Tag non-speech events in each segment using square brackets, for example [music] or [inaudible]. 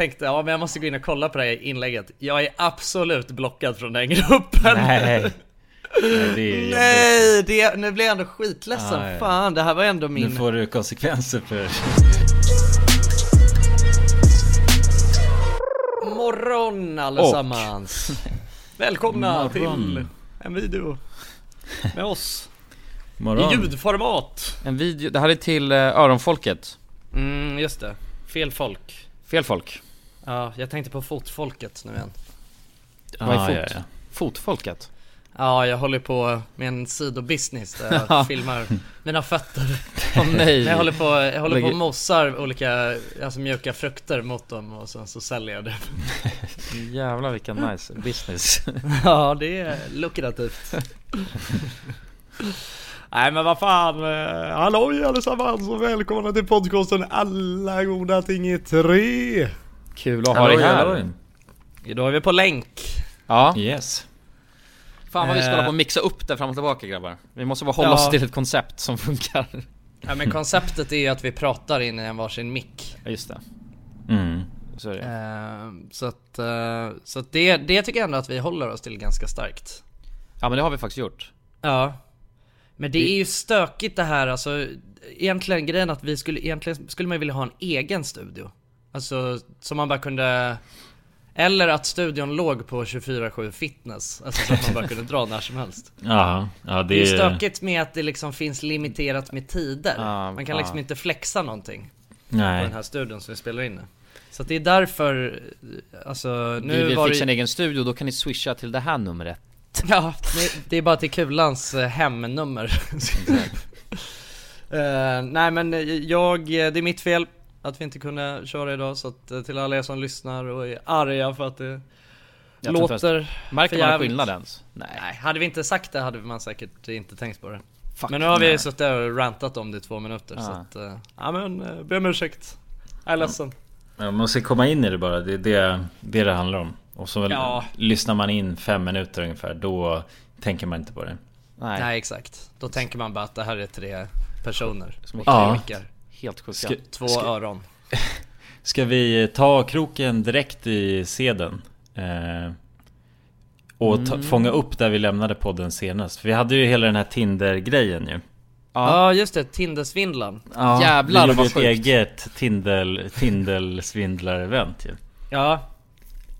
tänkte ja men jag måste gå in och kolla på det här inlägget. Jag är absolut blockad från den gruppen. Nej. [laughs] Nej, det är Nej, det, nu blir jag ändå skitledsen. Ah, ja. Fan, det här var ändå min... Nu får du konsekvenser för... Morgon allesammans! [laughs] Välkomna Morgon. till en video med oss i Morgon. ljudformat. En video, det här är till eh, öronfolket Mm, just det. Fel folk. Fel folk Ja, jag tänkte på fotfolket nu igen. Vad är Ah, fot? ja, ja. Fotfolket? Ja, jag håller på med en sidobusiness där jag Ja. [laughs] filmar mina fötter. Åh nej! Jag håller på, jag håller på och mosar olika, alltså mjuka frukter mot dem och sen så säljer jag det. [laughs] Jävlar vilken nice business [laughs] Ja, det är lukrativt. Nej men vad fan, eh, halloj allesammans och välkomna till podcasten Alla goda ting i tre. Kul att ha dig här halloj. Idag är vi på länk. Ja, Yes. fan vad vi ska Eh. hålla på och mixa upp det fram och tillbaka grabbar Vi måste bara hålla Ja. oss till ett koncept som funkar Ja men konceptet är ju att vi pratar in i en varsin mick. Ja just det, Mm. så är det Eh, Så att, eh, så att det, det tycker jag ändå att vi håller oss till ganska starkt. Ja men det har vi faktiskt gjort Ja. Men det är ju stökigt det här alltså. Egentligen grejen att vi skulle, egentligen skulle man ju vilja ha en egen studio. Alltså som man bara kunde Eller att studion låg på 24-7 fitness. Alltså så att man bara kunde dra när som helst. Ja, ja det Det är ju stökigt med att det liksom finns limiterat med tider. Ja, Man kan ja. liksom inte flexa någonting på Nej. den här studion som vi spelar in nu. Så att det är därför, alltså Nu vi vill var fixa en det, egen studio, då kan ni swisha till det här numret [laughs] Ja, det, är bara till Kulans eh, hemnummer. [laughs] Eh, nej men eh, jag, det är mitt fel att vi inte kunde köra idag så att eh, till alla er som lyssnar och är arga för att det Jag låter Märker man skillnad ens? Nej, Nej, hade vi inte sagt det hade man säkert inte tänkt på det. fuck Men nu har vi suttit där och rantat om det i två minuter så Ja. att, eh, ja men eh, be om ursäkt. Jag är ledsen. Man måste komma in i det bara. Det är det det, det handlar om. Och så Ja. lyssnar man in fem minuter ungefär. Då tänker man inte på det. Nej, Nej exakt. Då tänker man bara att det här är tre personer. Som Ja. Helt sjuka Ska, Två ska, öron. [laughs] ska vi ta kroken direkt i seden? Eh, och ta, Mm. fånga upp där vi lämnade podden senast. För vi hade ju hela den här Tinder-grejen ju. Ja just det, Tindersvindlan. Ja, Jävlar, vi vad gjorde ett sjukt. eget Tindel, Tindel-svindlar-event ju. Ja,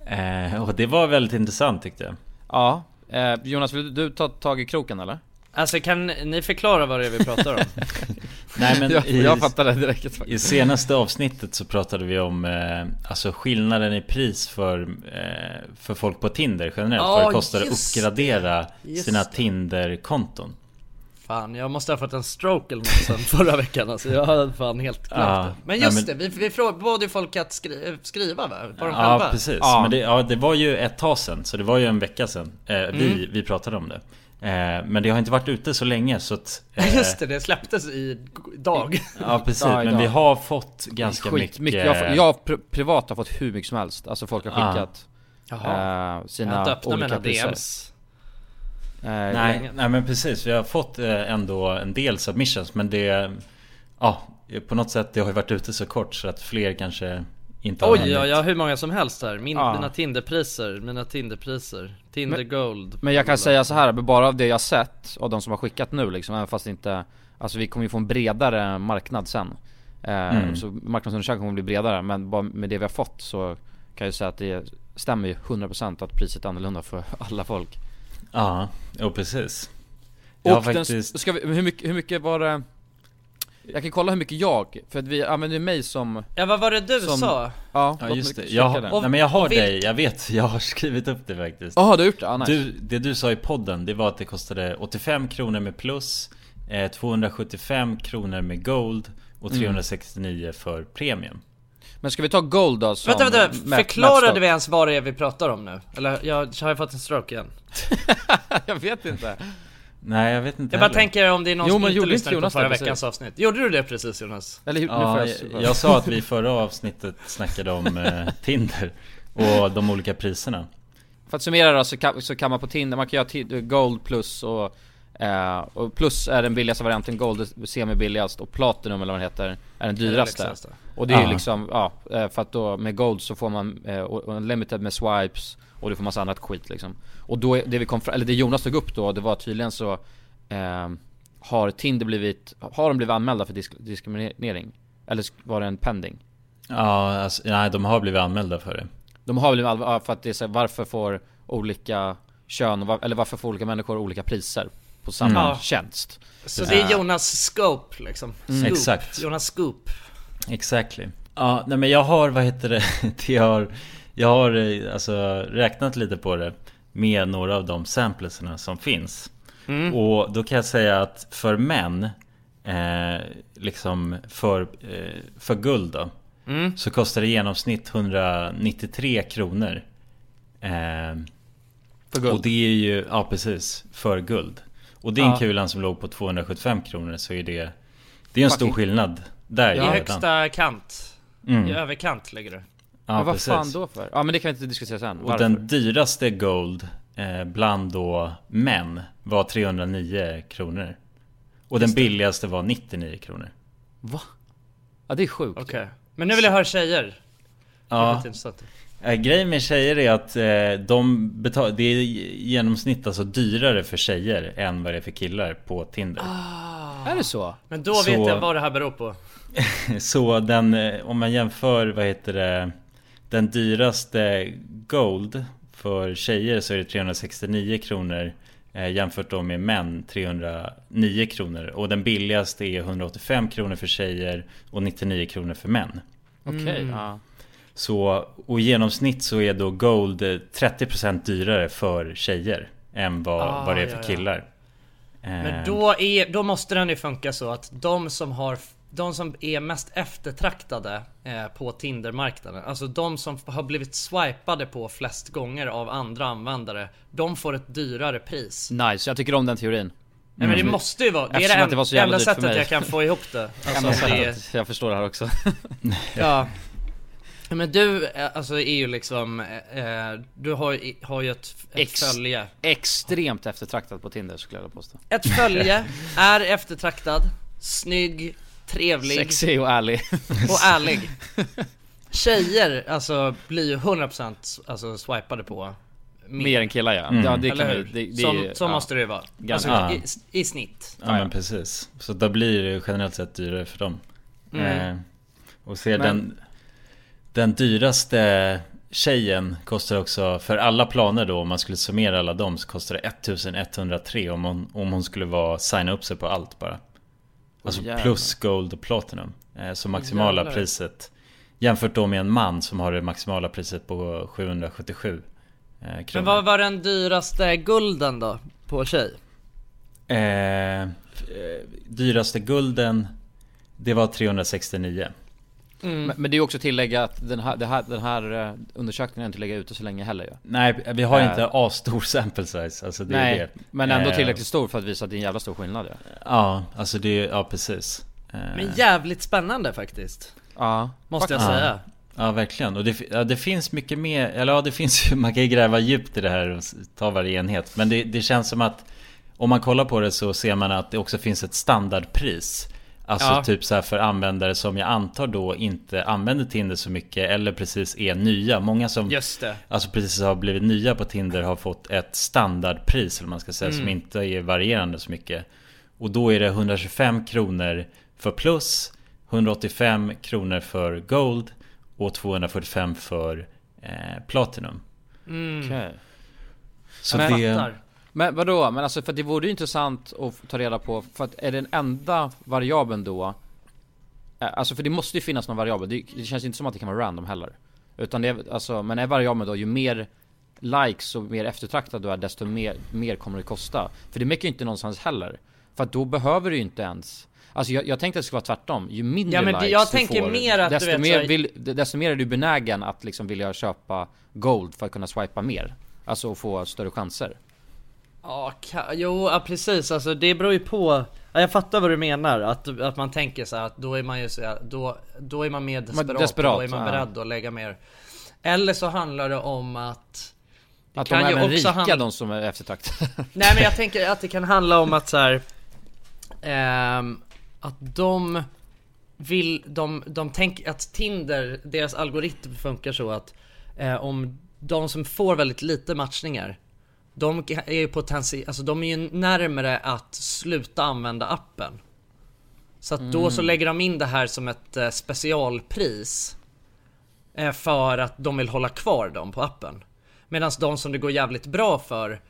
Eh, och det var väldigt intressant tyckte jag. Ja, eh, Jonas vill du ta tag i kroken eller? alltså kan ni förklara vad det är vi pratar om? [laughs] Nej men [laughs] jag, i, jag fattar det direkt faktiskt i senaste avsnittet så pratade vi om eh, Alltså skillnaden i pris för, eh, för folk på Tinder generellt. Ja, vad det kostar att uppgradera Just sina. Tinder-konton. Fan, jag måste ha fått en stroke eller något sen förra veckan alltså. Jag hade fan helt glömt Ja. det. Men Ja, just men- det, vi, vi frå- bad ju folk att skri- skriva va? Var de Ja själva? precis, Ja. men det, ja, det var ju ett tag sedan Så det var ju en vecka sedan eh, vi, Mm. vi pratade om det Men det har inte varit ute så länge så att eh, Just det, det släpptes i dag. [laughs] Ja precis, Ja, men idag. vi har fått ganska mycket mycket jag, får- jag pri- privat har fått hur mycket som helst, alltså folk har Ja. skickat eh, jag har sina inte öppnat olika mina priser DMs. eh, Nej, nej men precis, vi har fått eh, ändå en del submissions men det Ja, på något sätt det har ju varit ute så kort så att fler kanske inte Oj, ja, jag har hur många som helst här. Min, Ja. Mina Tinderpriser, mina Tinderpriser. Tinder Men- Gold. Men jag kan säga så här, bara av det jag sett och de som har skickat nu liksom, även fast inte Alltså vi kommer ju få en bredare marknad sen eh, Mm. Så marknadsundersökningen kommer bli bredare, men bara med det vi har fått så kan jag ju säga att det stämmer ju 100% att priset är annorlunda för [laughs] alla folk Ja, jo precis Jag Och den, faktiskt ska vi, hur, mycket, hur mycket var det? Jag kan kolla hur mycket jag, för att vi använder ju mig som, Ja, vad var det du Som- sa? ja, Ja just det, jag. Och- nej, men jag har vilk- dig, jag vet, [laughs] jag har skrivit upp det faktiskt Jaha du har gjort det? Ah, nice. du, Det du sa i podden, det var att det kostade 85 kronor med plus eh, 275 kronor med gold och Mm. 369 för premium Men ska vi ta gold då som Vänta, vänta, mät- förklarade mätstock? vi ens vad det är vi pratar om nu? Eller jag, har jag fått en stroke igen? [laughs] jag vet inte Nej jag vet inte Jag bara heller. tänker om det är någon Jo, som inte lyssnade på Jonas förra det veckans precis? avsnitt. Gjorde du det precis Jonas? Eller Ja, jag, jag, sa att vi i [laughs] förra avsnittet snackade om eh, Tinder och de olika priserna För att summera då så kan, så kan man på Tinder, man kan göra gold plus och Eh, och plus är den billigaste varianten Gold semi-billigast och Platinum eller vad det heter är den dyraste. Och det är ju Ja. liksom, ja, eh, för att då med Gold så får man eh, Unlimited med swipes och du får massa annat skit liksom. Och då, det vi kom fram, eller det Jonas tog upp då, det var tydligen så eh, Har Tinder blivit, har de blivit anmälda för disk, diskriminering? Eller var det en pending? Ja, alltså, nej de har blivit anmälda för det. De har blivit anmälda för att det är så här, varför får olika kön, var, eller varför får olika människor olika priser på samma Mm. Tjänst? Så det är Jonas scope liksom. Scoop. Exakt. Jonas scoop. Exactly. Ja, nej men jag har, vad heter det? [laughs] Jag har, jag har eh, alltså räknat lite på det med några av de samplesarna som finns. Och då kan jag säga att för män, eh, liksom för, eh, för guld då, så kostar det i genomsnitt 193 kronor. Eh, För guld? och det är ju, ja precis, för guld. Och din Ja. kulan som låg på 275 kronor så är det, det är en stor Fucking- skillnad. Där I högsta kant. Mm. I överkant ligger du. Ja, men vad precis. fan då för? Ja men det kan vi inte diskutera sen, Och varför? den dyraste Gold eh, bland då män var 309 kronor. Och den billigaste var 99 kronor. Va? Ja det är sjukt Okej. Men nu vill jag höra tjejer. Det är Ja, eh, grejen med tjejer är att eh, de betalar, det är i genomsnitt alltså dyrare för tjejer än vad det är för killar på Tinder. Är det så? Men då Så- vet jag vad det här beror på. [laughs] Så den, eh, om man jämför, vad heter det, den dyraste Gold för tjejer så är det 369 kronor eh, jämfört då med män 309 kronor. Och den billigaste är 185 kronor för tjejer och 99 kronor för män. Okej, ja Så, och i genomsnitt så är då Gold eh, 30% dyrare för tjejer än vad, Ah, vad det är ja, för ja. killar. Men Eh, då, är, då måste den ju funka så att de som har de som är mest eftertraktade eh, på Tinder-marknaden, alltså de som har blivit swipade på flest gånger av andra användare, de får ett dyrare pris. Nice, jag tycker om den teorin Nej men det måste ju vara, det är Eftersom det, det en, enda sättet jag kan få ihop det. [laughs] Alltså, det är, Jag förstår det här också [laughs] ja. Men du, eh, alltså är ju liksom, eh, du har, har ju ett, ett Ex- följe. Extremt eftertraktad på Tinder skulle jag påstå Ett följe [laughs] är eftertraktad, snygg, trevlig. Sexig och ärlig Och [laughs] ärlig. Tjejer alltså blir ju 100% alltså swipade på. Mer än killar ja, Mm. ja det Eller kan hur? det, det, som är- så ja. måste det ju vara. Alltså Ja. i, i snitt. Ja men precis. Så då blir det generellt sett dyrare för dem. Mm. Eh, och ser Men- den, den dyraste tjejen kostar också, för alla planer då, om man skulle summera alla dem, så kostar det 1103 om hon, om hon skulle vara signa upp sig på allt bara. Alltså jävlar. plus Gold och Platinum. Eh, så maximala Jävlar. priset. Jämfört då med en man som har det maximala priset på 777 eh, kronor. Men vad var den dyraste gulden då? På tjej? Eh, eh, dyraste gulden Det var 369 Mm. Men, men det är också att tillägga att den här, här, den här eh, undersökningen har inte legat ute så länge heller ju Nej vi har Eh. inte asstor sample size Alltså det är Nej, det men ändå Eh, tillräckligt stor för att visa att det är en jävla stor skillnad ja. Ja, alltså det är, ja precis Men jävligt spännande faktiskt. Ja, Måste jag Ja. säga. Ja verkligen, och det, ja, det finns mycket mer, eller ja det [laughs] finns ju, man kan ju gräva djupt i det här och ta varje enhet Men det, det känns som att Om man kollar på det så ser man att det också finns ett standardpris Alltså Ja. typ så här för användare som jag antar då inte använder Tinder så mycket eller precis är nya Många som Just det. Alltså precis har blivit nya på Tinder har fått ett standardpris eller man ska säga som inte är varierande så mycket Och då är det 125 kronor för plus 185 kronor för Gold och 245 för eh, Platinum okej Så Men- det... Fattar. Men vadå? Men alltså för det vore ju intressant att ta reda på, för att är den enda variabeln då eh, Alltså för det måste ju finnas någon variabel, det, det känns inte som att det kan vara random heller. Utan det är, alltså, men är variabeln då ju mer likes och mer eftertraktad du är desto mer, mer kommer det kosta. För det märker ju inte någonstans heller. För att då behöver du ju inte ens Alltså jag, jag tänkte att det skulle vara tvärtom, ju mindre Ja, men likes jag du tänker får, mer att du desto, vet, mer vill, desto mer är du benägen att liksom vilja köpa gold för att kunna swipa mer. Alltså få större chanser Ja, ka- jo ja, precis. Alltså det beror ju på. Ja, Jag fattar vad du menar. Att, att man tänker så här att då är man ju så här, då, då är man mer desperat, desperat, då är man ja. beredd att lägga mer. Eller så handlar det om att Att kan de är ju även också rika handla- de som är eftertraktade. [laughs] Nej men jag tänker att det kan handla om att så här, ehm, att de vill, de, de tänker att Tinder, deras algoritm funkar så att eh, om de som får väldigt lite matchningar de är ju potentiellt, alltså de är ju närmare att sluta använda appen. Så att då så lägger de in det här som ett eh, specialpris. Eh, för att de vill hålla kvar dem på appen. Medan de som det går jävligt bra för,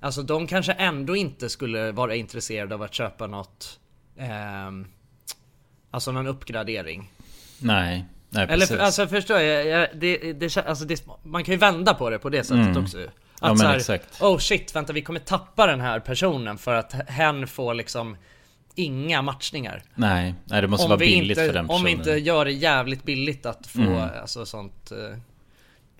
alltså de kanske ändå inte skulle vara intresserade av att köpa något, ehm, alltså någon uppgradering. Nej, nej Eller precis. för, alltså förstår jag, det, det, alltså det, man kan ju vända på det på det sättet Mm. också. Att Ja, men så här, exakt. oh shit, vänta vi kommer tappa den här personen för att hen får liksom inga matchningar. nej, nej, det måste Om vara billigt inte, för den om vi personen. inte gör det jävligt billigt att få Mm. alltså sånt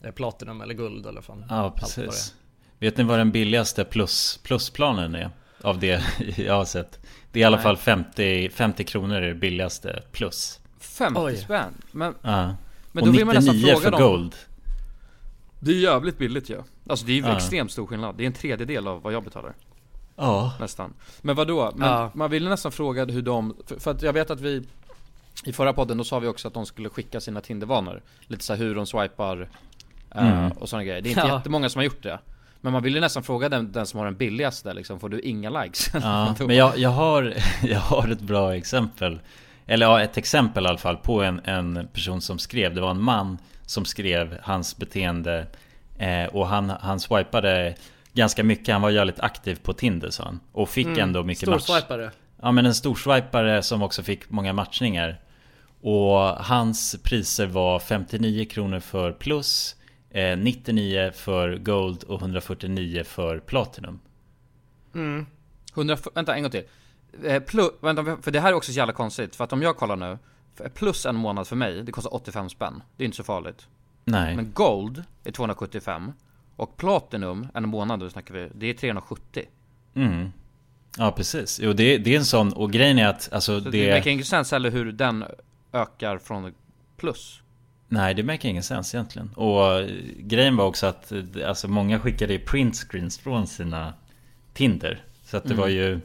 eh, Platinum eller guld eller fan Ja, precis. Vet ni vad den billigaste plus, plusplanen är? Av det [laughs] jag har sett. Det är i alla Nej. fall 50, 50 kronor är det billigaste plus. 50 Oj. spänn? Men, Ja. men Och då vill man nästan 99 fråga för dem gold. Det är jävligt billigt ju ja. Alltså det är ju Ja. extremt stor skillnad, det är en tredjedel av vad jag betalar Ja. Nästan Men vad då? Men Ja. man ville nästan fråga hur de, för, för att jag vet att vi I förra podden då sa vi också att de skulle skicka sina Tindervanor Lite så här hur de swipar eh, Mm. och sådana grejer Det är inte Ja. jättemånga som har gjort det Men man ville nästan fråga den, den som har den billigaste liksom, får du inga likes? [laughs] Ja, men jag, jag, har, [laughs] jag har ett bra exempel Eller ja, ett exempel i alla fall på en, en person som skrev Det var en man som skrev hans beteende eh, Och han, han swipade ganska mycket. Han var jävligt aktiv på Tinder sa han Och fick Mm. ändå mycket match. Storswipare. Ja men en storswipare som också fick många matchningar. Och hans priser var 59 kronor för plus eh, 99 för gold och 149 för platinum. 100, vänta en gång till. Eh, plus, vänta, för det här är också så jävla konstigt För att om jag kollar nu Plus en månad för mig, det kostar 85 spänn. Det är inte så farligt. Nej. Men gold är 275 Och platinum, en månad då snackar vi, det är 370 Mm. Ja precis, jo det, det är en sån och grejen är att alltså Så det, det, makar ingen sens heller hur den ökar från plus. Nej det märker ingen sens egentligen. Och eh, grejen var också att eh, alltså många skickade printscreens från sina Tinder. Så att det Mm. var ju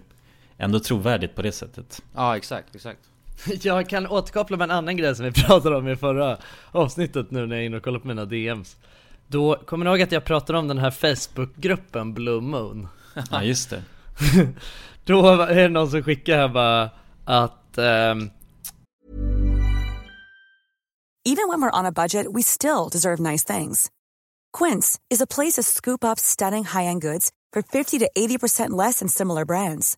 ändå trovärdigt på det sättet. Ja exakt, exakt [laughs] Jag kan återkoppla med en annan grej som vi [laughs] pratade om i förra avsnittet nu när jag är inne och kollar på mina DMs Då, kommer ni ihåg att jag pratade om den här Facebookgruppen Blue Moon? Ja just det [laughs] Då är det någon som skickar här bara att ehm, Even when we're on a budget, we still deserve nice things. Quince is a place to scoop up stunning high-end goods for 50 to 80% less than similar brands.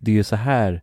det är ju så här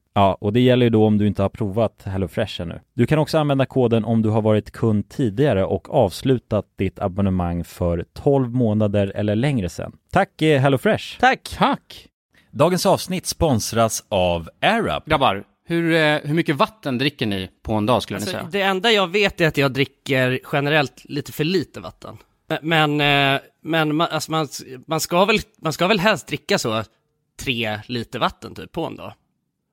Ja, och det gäller ju då om du inte har provat HelloFresh ännu. Du kan också använda koden om du har varit kund tidigare och avslutat ditt abonnemang för 12 månader eller längre sedan. Tack eh, HelloFresh! Tack! Tack! Dagens avsnitt sponsras av AirUp. Grabbar, hur, eh, hur mycket vatten dricker ni på en dag skulle ni Alltså, säga? det enda jag vet är att jag dricker generellt lite för lite vatten. Men, eh, men man, alltså man, man, ska väl, man ska väl helst dricka så tre liter vatten typ på en dag.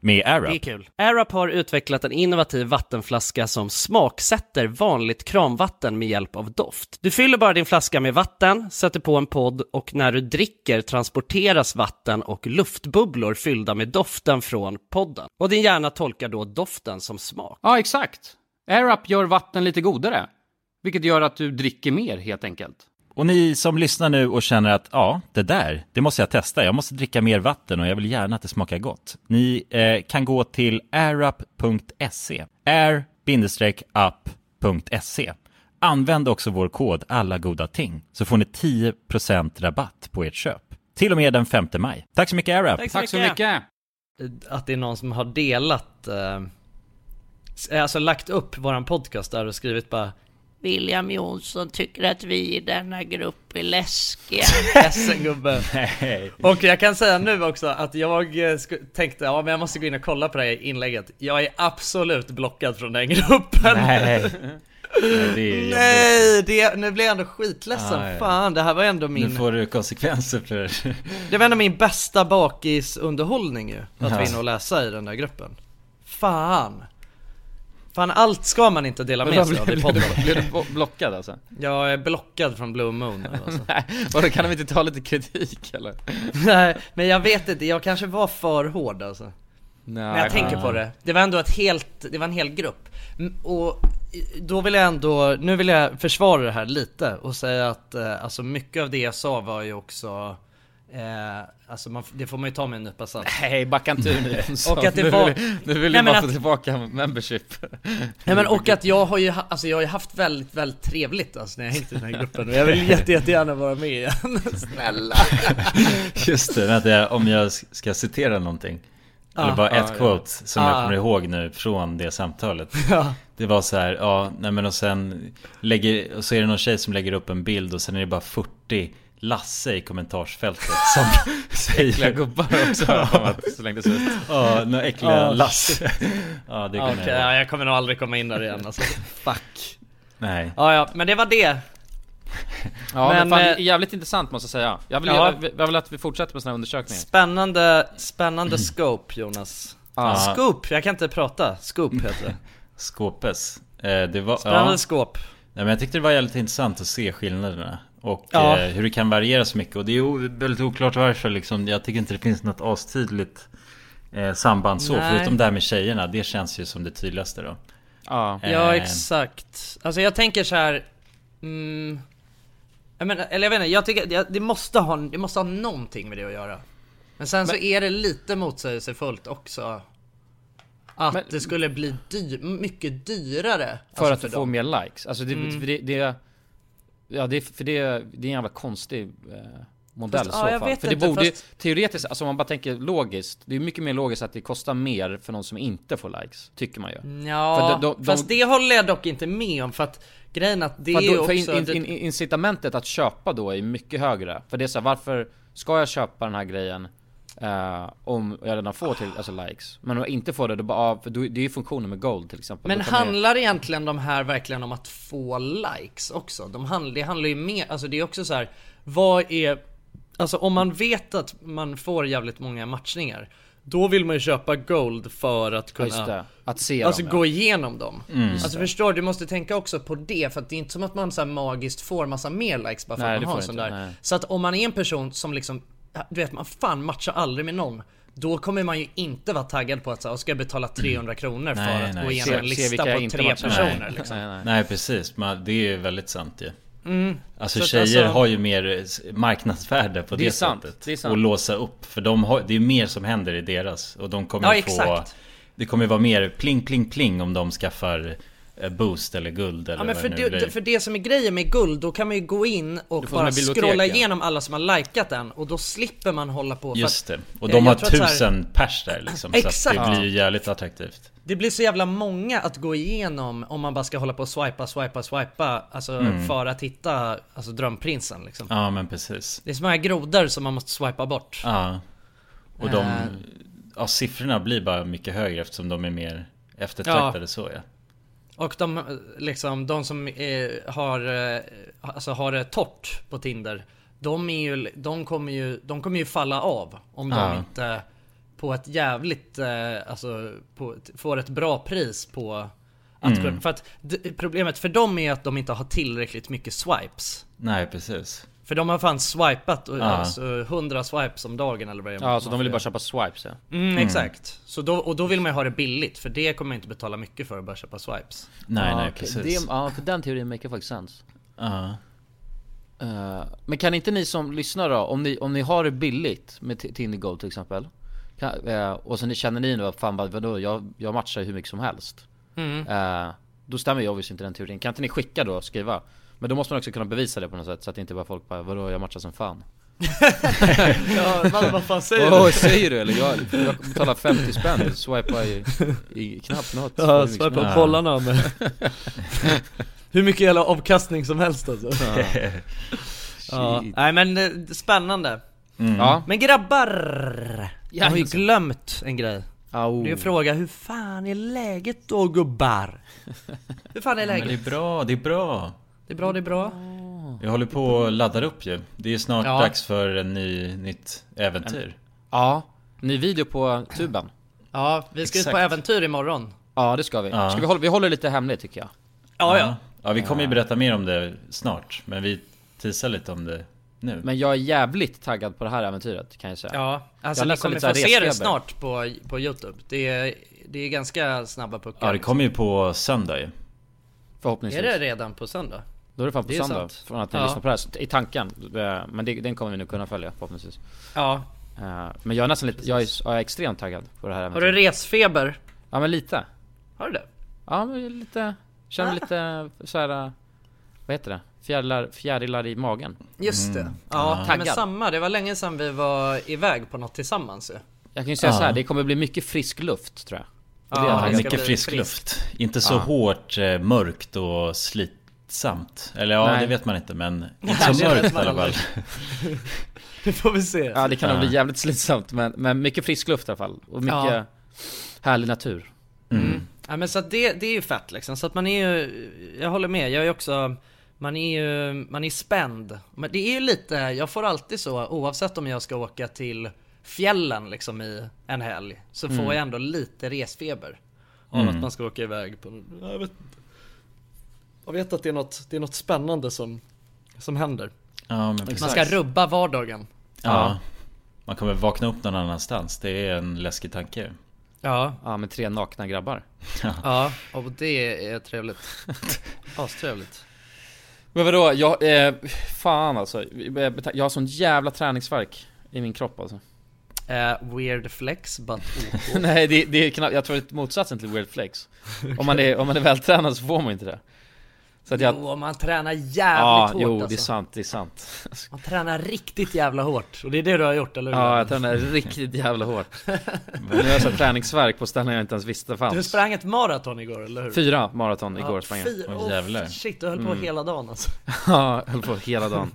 med Det är AirUp. kul. AirUp har utvecklat en innovativ vattenflaska som smaksätter vanligt kranvatten med hjälp av doft. Du fyller bara din flaska med vatten, sätter på en podd och när du dricker transporteras vatten och luftbubblor fyllda med doften från podden. Och din hjärna tolkar då doften som smak. Ja, exakt. AirUp gör vatten lite godare. Vilket gör att du dricker mer helt enkelt. Och ni som lyssnar nu och känner att ja, det där, det måste jag testa. Jag måste dricka mer vatten och jag vill gärna att det smakar gott. Ni eh, kan gå till airup.se. air-up.se. Använd också vår kod alla goda ting så får ni 10% rabatt på ert köp. Till och med den 5 maj. Tack så mycket AirUp! Tack så mycket. Att det är någon som har delat, eh, alltså lagt upp våran podcast där och skrivit bara William Jonsson tycker att vi i denna grupp är läskiga. [laughs] Ledsen gubbe. Och jag kan säga nu också att jag eh, tänkte, ja men jag måste gå in och kolla på det här inlägget. Jag är absolut blockad från den gruppen. Nej. Nej, det. [laughs] Nej, det, nu blir jag ändå skitledsen. Ja, ja. Fan, det här var ändå Nu min, får du konsekvenser för... det var ändå min bästa bakisunderhållning ju. Att Ja. vara inne och läsa i den där gruppen. Fan. Fan, allt ska man inte dela med sig av i podden. Blev du blockad alltså? Jag är blockad från Blue Moon nu, alltså. [laughs] Nej, kan de inte ta lite kritik eller? [laughs] Nej, men jag vet inte, jag kanske var för hård alltså. Nej, Men jag tänker på det, det var ändå ett helt, det var en hel grupp. Och då vill jag ändå, nu vill jag försvara det här lite och säga att eh, alltså mycket av det jag sa var ju också Eh, alltså man, det får man ju ta med en nypa salt. Nej, backa inte ur nu. [laughs] Och att det nu var- Vill, nu vill Nej, men bara att- få tillbaka membership. Nej men och att jag har ju, alltså jag har ju haft väldigt, väldigt trevligt alltså när jag hängt i den här gruppen och jag vill jätte, jättegärna vara med igen. [laughs] Snälla. Just det, vänta, jag- om jag ska citera någonting. Eller Ah, bara ah, ett ja. quote som Ah. jag kommer ihåg nu från det samtalet. [laughs] Ja. Det var så här, ja, nej men och sen lägger, och så är det någon tjej som lägger upp en bild och sen är det bara 40 Lasse i kommentarsfältet [laughs] som Äckliga säger gubbar också, att slängdes ut. Ja, några äckliga Ah, Lasse Ja, det kommer jag ja, jag kommer nog aldrig komma in där igen alltså. Fuck. Nej Ja, ja, men det var det. Ja men, Men, fan, eh, jävligt intressant måste jag säga. Jag vill, Ja. jag, jag vill att vi fortsätter med såna här undersökningar. Spännande, spännande scope Jonas. Ja. Scoop, jag kan inte prata. Scoop heter det. [laughs] Skåpes eh, Det var, Spännande ja, skåp. nej, men jag tyckte det var jävligt intressant att se skillnaderna Och Ja. eh, hur det kan variera så mycket Och det är väldigt oklart varför liksom Jag tycker inte det finns något astydligt eh, samband så Nej. Förutom det här med tjejerna Det känns ju som det tydligaste då Ja. Ja, Eh, exakt. Alltså jag tänker så här. Mm, jag menar, eller jag vet inte, jag tycker det, det, måste ha, det måste ha någonting med det att göra. Men sen så är det lite motsägelsefullt också. Att Men- det skulle bli dyr, mycket dyrare. För alltså att du får mer likes. Alltså det, Mm. för det, det Ja det, för det, det är en jävla konstig eh, modell Fast, i så ja, fall. För det inte, borde fast- teoretiskt, alltså om man bara tänker logiskt, det är mycket mer logiskt att det kostar mer för någon som inte får likes, tycker man ju. Ja, För de- de- de- fast det håller jag dock inte med om för att grejen att det för, är då, också... in, in, in, incitamentet att köpa då är mycket högre. För det är så här, varför ska jag köpa den här grejen eh, om jag redan får till, alltså likes? Men om jag inte får det, då bara, för det är ju funktionen med gold till exempel. Men handlar egentligen de här verkligen om att få likes också? De handl det handlar ju mer, alltså det är också så här, vad är, alltså om man vet att man får jävligt många matchningar, då vill man ju köpa gold för att kunna. Att se Alltså dem, ja. gå igenom dem. Mm. Alltså förstår du, du måste tänka också på det för att det är inte som att man så här magiskt får massa mer likes bara för Nej, att man har en sån där. nej. Så att om man är en person som liksom, du vet man fan matchar aldrig med någon. Då kommer man ju inte vara taggad på att så ska jag betala 300 kronor för Nej, att nej. gå igenom Se- en se lista på tre personer Nej. liksom. Nej, nej. Precis, men det är ju väldigt sant ju. Mm. Alltså Så tjejer alltså- har ju mer eh, marknadsvärde på det, Det sättet. det. Och låsa upp. För de har, det är mer som händer i deras. Och de kommer Ja, få... exakt. Det kommer vara mer pling pling pling om de skaffar boost eller guld eller Ja men för det det, för det som är grejen med guld, då kan man ju gå in och bara scrolla ja. igenom alla som har likat den och då slipper man hålla på för Just det. Och jag- de jag har att så här- tusen pers där liksom. Så Exakt. det blir ju jävligt attraktivt. Det blir så jävla många att gå igenom om man bara ska hålla på och swipa, swipa, swipa Alltså Mm. för att hitta alltså, drömprinsen liksom Ja men precis. Det är så många grodor som man måste swipa bort Ja. Och de... Eh. Ja siffrorna blir bara mycket högre eftersom de är mer eftertraktade så ja. Och de, liksom, de som eh, har, eh, alltså har det torrt på Tinder De är ju, de kommer ju, de kommer ju falla av om de Ja. inte på ett jävligt, eh, alltså på, får ett bra pris på att Mm. För att problemet för dem är att de inte har tillräckligt mycket swipes Nej precis. För de har fan swipat och, Ja. alltså 100 swipes om dagen eller vad det är Ja, så de vill bara köpa swipes ja. Mm, exakt. Så då, och då vill man ju ha det billigt för det kommer man inte betala mycket för att bara köpa swipes. Nej ja, nej precis. Det, ja, för den teorin make faktiskt sens. Ja. Eh, men kan inte ni som lyssnar då, om ni, om ni har det billigt med Tinder Gold till exempel kan, eh, Och så ni känner ni nu att fan vad- vadå, jag, jag matchar hur mycket som helst Mm. Eh, Då stämmer ju obviously inte den teorin, kan inte ni skicka då och skriva? Men då måste man också kunna bevisa det på något sätt så att inte bara folk bara vadå jag matchar som fan [laughs] Ja, vad, vad fan säger Åh du? säger du eller? Jag, jag betalar 50 spänn, swipar i, i knappt något Ja, Hur mycket som swipa helst. bollarna med [laughs] Hur mycket jävla avkastning som helst alltså Ja. Nej men eh, spännande. Mm. Ja, Men grabbar! Jag har ju glömt en grej. Au. Det är fråga hur fan är läget då gubbar? [laughs] Hur fan är Men det läget? är bra, det är bra. Det är bra, det är bra. Jag håller på och laddar upp ju. Det är snart Ja. dags för en ny, nytt äventyr. Ja, ny video på tuben Ja, vi ska ut på Exakt. äventyr imorgon. Ja det ska vi. Ja. Ska vi, hålla, vi håller lite hemligt tycker jag Ja, ja. Ja, vi kommer ju berätta mer om det snart. Men vi teasar lite om det nu. Men jag är jävligt taggad på det här äventyret kan jag säga Ja, alltså Jag ni läser kommer få se det snart på, på Youtube. Det är, det är ganska snabba puckar. Ja, det kommer ju på söndag ju. Förhoppningsvis Är det redan på söndag? Då är det fan på Det söndag sant. Från att ni Ja. lyssnar på det här, i tanken Eh, Men det, den kommer vi nu kunna följa förhoppningsvis Ja. Eh, Men jag är nästan lite, jag är, jag är extremt taggad på det här Har du resfeber? Ja men lite Har du det? Ja men lite, känner Ah. lite såhär Vad heter det? Fjärilar, fjärilar i magen Just det. Mm. Ja, Ja. men samma. Det var länge sedan vi var iväg på något tillsammans ju. Jag kan ju säga Ja. så här, det kommer bli mycket frisk luft tror jag Och det är Ja, taggad ska mycket frisk friskt. luft. Inte så Ja. hårt eh, mörkt och slitsamt. Eller ja, Nej. det vet man inte men [laughs] inte det så mörkt i alla fall. [laughs] Det får vi se. Ja det kan nog Ja. bli jävligt slitsamt men, men mycket frisk luft i alla fall Och mycket Ja. härlig natur Mm. Ja men så att det, det är ju fett liksom. Så att man är ju, jag håller med. Jag är också, man är ju, man är spänd. Men det är ju lite, jag får alltid så, oavsett om jag ska åka till fjällen liksom i en helg. Så får jag ändå lite resfeber. Av Mm. att man ska åka iväg på, jag vet inte. Jag vet att det är något, det är något spännande som, som händer. Ja. Man ska rubba vardagen. Ja. Man kommer vakna upp någon annanstans. Det är en läskig tanke. Ja, Ja med tre nakna grabbar ja, och det är trevligt. [laughs] Astrevligt. Men vadå, jag, eh, fan alltså Jag har sån jävla träningsvärk i min kropp alltså Eh, weird flex, but OK. [laughs] Nej det, det är knappt, jag tror det är motsatsen till weird flex Om man [laughs] är, om man är vältränad så får man inte det Så att jag... Jo, man tränar jävligt Ja, hårt jo alltså. det är sant, det är sant. [laughs] Man tränar riktigt jävla hårt, och det är det du har gjort eller hur? Ja, jag tränar riktigt jävla hårt. [laughs] Nu har jag så här träningsvärk på ställen jag inte ens visste Du fanns. sprang ett maraton igår, eller hur? Fyra maraton igår ja, sprang jag. fyra, jävlar. oh, Shit, du höll på Mm. hela dagen alltså. [laughs] Ja, jag höll på hela dagen.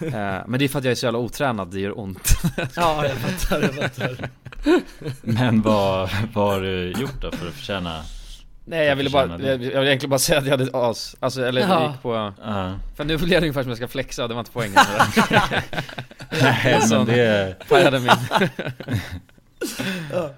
Eh, Men det är för att jag är så jävla otränad, det gör ont. Ja, jag fattar, jag fattar. Men vad, vad har du gjort då för att förtjäna? Nej jag ville bara, jag, det. jag vill egentligen bara säga att jag hade as, alltså eller Ja. jag gick på Ja. För nu blir det ungefär som jag ska flexa, det var inte poängen [laughs] Nej men det... Pajade min [laughs] Ja,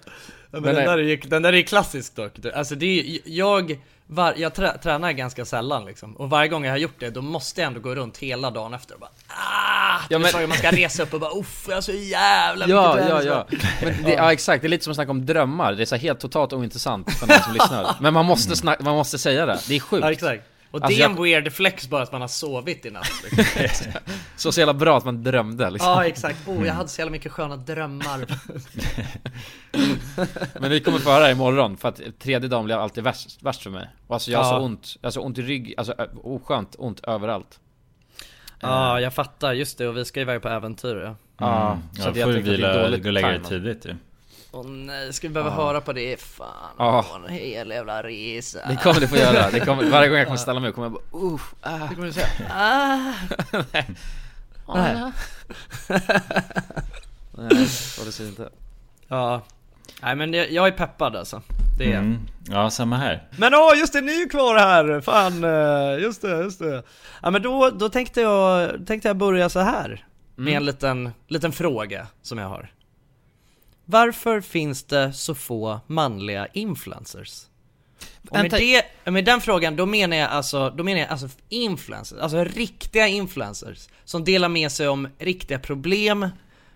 men, Men den, där är ju, den där är klassisk dock. Alltså det är jag, var, jag trä, tränar ganska sällan liksom. Och varje gång jag har gjort det, då måste jag ändå gå runt hela dagen efter och bara ah! Ja, men- Man ska resa upp och bara uff, jag har så jävla Ja, ja, träningsvärk." ja. Men det, ja exakt, det är lite som att snacka om drömmar, det är så helt totalt ointressant för någon som lyssnar Men man måste snacka, man måste säga det, det är sjukt Ja, exakt. Och Alltså, det är jag- en weird flex bara att man har sovit i natt. Liksom. [laughs] Så så jävla bra att man drömde liksom ja, exakt. Oh, jag hade så jävla mycket sköna drömmar. [laughs] Men vi kommer få höra imorgon, för att tredje dagen blir alltid värst, värst för mig Och alltså jag har Ja. så ont, jag har så ont i rygg, alltså oskönt ont överallt Ja, jag fattar. Just det, och vi ska iväg på äventyr ja. Ja, Mm. så Ja, jag får det är vila, gå och lägga dig tidigt ju. Åh nej, ska vi behöva Ja. höra på det? Fan, Ja. oh. en hel jävla resa. Det kommer du få göra, det kommer, [laughs] varje gång jag kommer ställa mig upp kommer jag bara uff, ah. Det kommer du säga. [laughs] Ah. Nej. Nej. Nej, så det ser inte Ja. Nej men jag, jag är peppad alltså. Det är. Mm. Ja, samma här. Men åh, just det, ni är ju kvar här! Fan, eh, just det, just det. Ja men då, då tänkte jag, tänkte jag börja så här Med en liten, liten fråga som jag har. Varför finns det så få manliga influencers? Och med, det, med den frågan, då menar jag alltså, då menar jag alltså influencers, alltså riktiga influencers Som delar med sig om riktiga problem,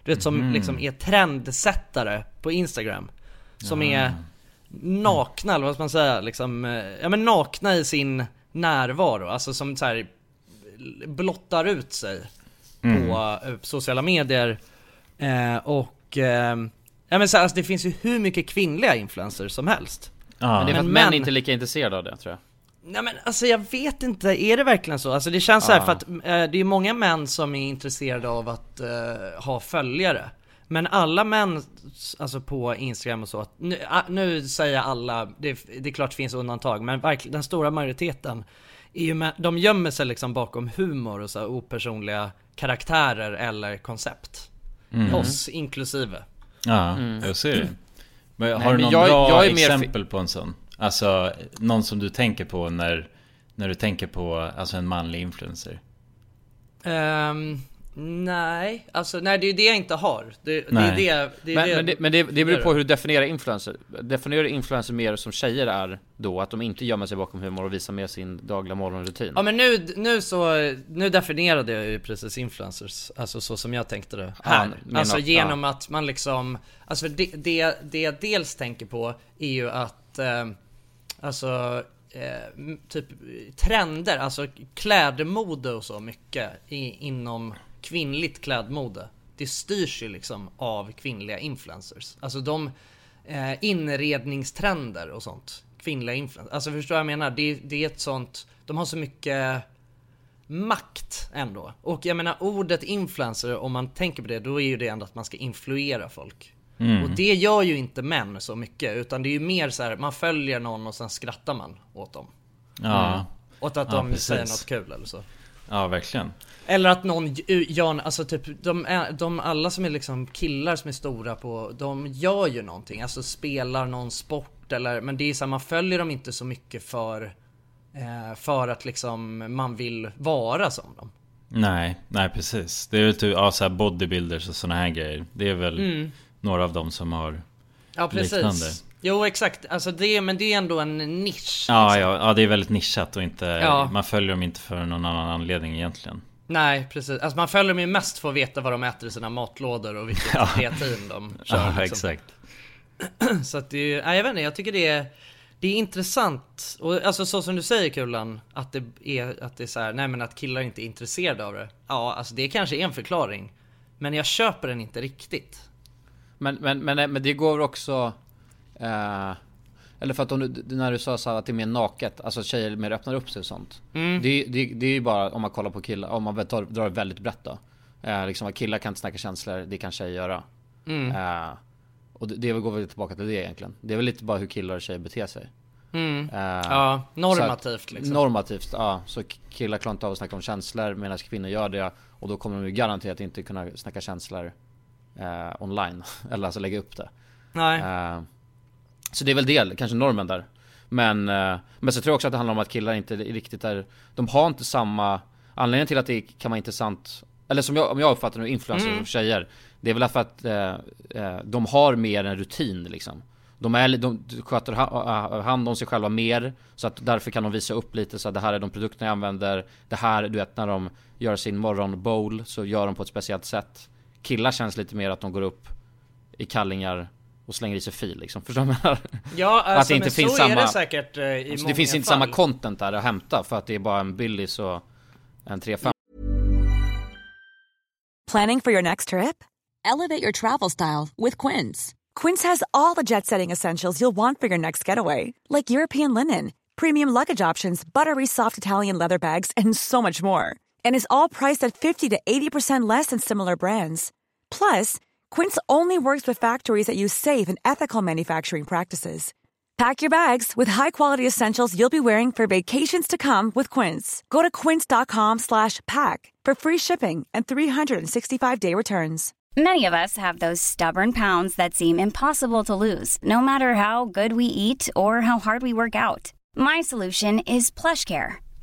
du vet som liksom är trendsättare på Instagram Som är nakna, eller vad ska man säga, liksom, eh, ja men nakna i sin närvaro, alltså som så här blottar ut sig på eh, sociala medier eh, och eh, Ja men så här, alltså, det finns ju hur mycket kvinnliga influencers som helst. Ja. Men det är för att män män- inte är lika intresserade av det tror jag. Nej men alltså jag vet inte, är det verkligen så? Alltså det känns så här för att eh, det är många män som är intresserade av att eh, ha följare. Men alla män, alltså på Instagram och så, att- nu, ah, nu säger jag alla, det, det är klart det finns undantag men verkligen den stora majoriteten är ju med, de gömmer sig liksom bakom humor och så här opersonliga karaktärer eller koncept. Oss inklusive Ja, jag ser det. Men har Nej, du men någon jag- bra jag exempel på en sån? Alltså, någon som du tänker på när, när du tänker på alltså en manlig influencer? Ehm, nej, alltså nej det är det jag inte har. Det, det är Nej. det, det är Men, det, men, det, men det, det beror på hur du definierar influencer Definierar du influencer mer som tjejer är då? Att de inte gömmer sig bakom humor och visar med sin dagliga morgonrutin? Ja men nu, nu så, nu definierade jag ju precis influencers, alltså så som jag tänkte det här. Ja, alltså att- genom att man liksom, alltså det, det, det jag dels tänker på är ju att, eh, alltså eh, typ trender, alltså klädmode och så mycket i, inom kvinnligt klädmode. Det styrs ju liksom av kvinnliga influencers. Alltså de eh, inredningstrender och sånt. Kvinnliga influencers. Alltså förstår vad jag menar? Det, det är ett sånt, de har så mycket makt ändå. Och jag menar ordet influencer, om man tänker på det, då är ju det ändå att man ska influera folk. Och det gör ju inte män så mycket, utan det är ju mer så här, man följer någon och sen skrattar man åt dem. Ja, Åt att Ja, de precis. säger något kul eller så. ja verkligen. Eller att någon ju- gör, alltså typ, de, de alla som är liksom killar som är stora på, de gör ju någonting, alltså spelar någon sport eller, men det är så här, man följer dem inte så mycket för, eh, för att liksom man vill vara som dem. Nej, nej precis. Det är väl typ, ja, så här bodybuilders och såna här grejer. Det är väl några av dem som har... Ja precis. Liknande. Jo exakt, alltså det, men det är ändå en nisch. Ja, liksom. ja, ja, det är väldigt nischat och inte... Ja. Man följer dem inte för någon annan anledning egentligen. Nej precis, alltså man följer dem ju mest för att veta vad de äter i sina matlådor och vilket [laughs] kreatin de kör. Ja, liksom. exakt. [clears throat] Så att det är ju, nej, jag vet inte, jag tycker det är det är intressant, och alltså så som du säger Kulan, att det är, att det är så här, nej men att killar inte är intresserade av det. Ja, alltså det kanske är en förklaring. Men jag köper den inte riktigt. Men, men, men, men det går också... Eh, Eller för att om du, när du sa så att det är mer naket, alltså tjejer mer öppnar upp sig och sånt. Mm. Det, det, det är ju bara om man kollar på killar, om man tar, drar det väldigt brett då. Eh, liksom att killar kan inte snacka känslor, det kan tjejer göra. Mm. Eh, och det, det går väl tillbaka till det egentligen. Det är väl lite bara hur killar och tjejer beter sig. Mm. Eh, Ja, normativt att- liksom. Normativt, ja. Så killar klarar inte av att snacka om känslor medan kvinnor gör det. Och då kommer de ju garanterat inte kunna snacka känslor eh, online. [laughs] Eller alltså lägga upp det. Nej. Så det är väl det, kanske normen där. Men, eh, men så tror jag också att det handlar om att killar inte riktigt är, de har inte samma, anledningen till att det kan vara intressant, eller som jag, om jag uppfattar nu, influencers Mm. och tjejer, det är väl för att eh, eh, de har mer en rutin liksom. De, är, de sköter ha- hand om sig själva mer, så att därför kan de visa upp lite så att det här är de produkterna jag använder, det här, du vet när de gör sin morgonbowl så gör de på ett speciellt sätt. Killar känns lite mer att de går upp i kallingar och slänger i sig fil liksom, [laughs] förstår du vad jag menar? Ja, alltså, att det inte men finns så samma, är det säkert eh, i alltså, många det finns inte fall. samma content där att hämta för att det är bara en Billys och en 3-5 Planning for your next trip? Elevate your travel style with Quince. Quince has all the jet setting essentials you'll want for your next getaway, like European linen, premium luggage options, buttery soft Italian leather bags, and so much more. And is all priced at 50 to 80% less than similar brands. Plus, Quince only works with factories that use safe and ethical manufacturing practices. Pack your bags with high-quality essentials you'll be wearing for vacations to come with Quince. Go to quince.com slash pack for free shipping and 365-day returns. Many of us have those stubborn pounds that seem impossible to lose, no matter how good we eat or how hard we work out. My solution is PlushCare.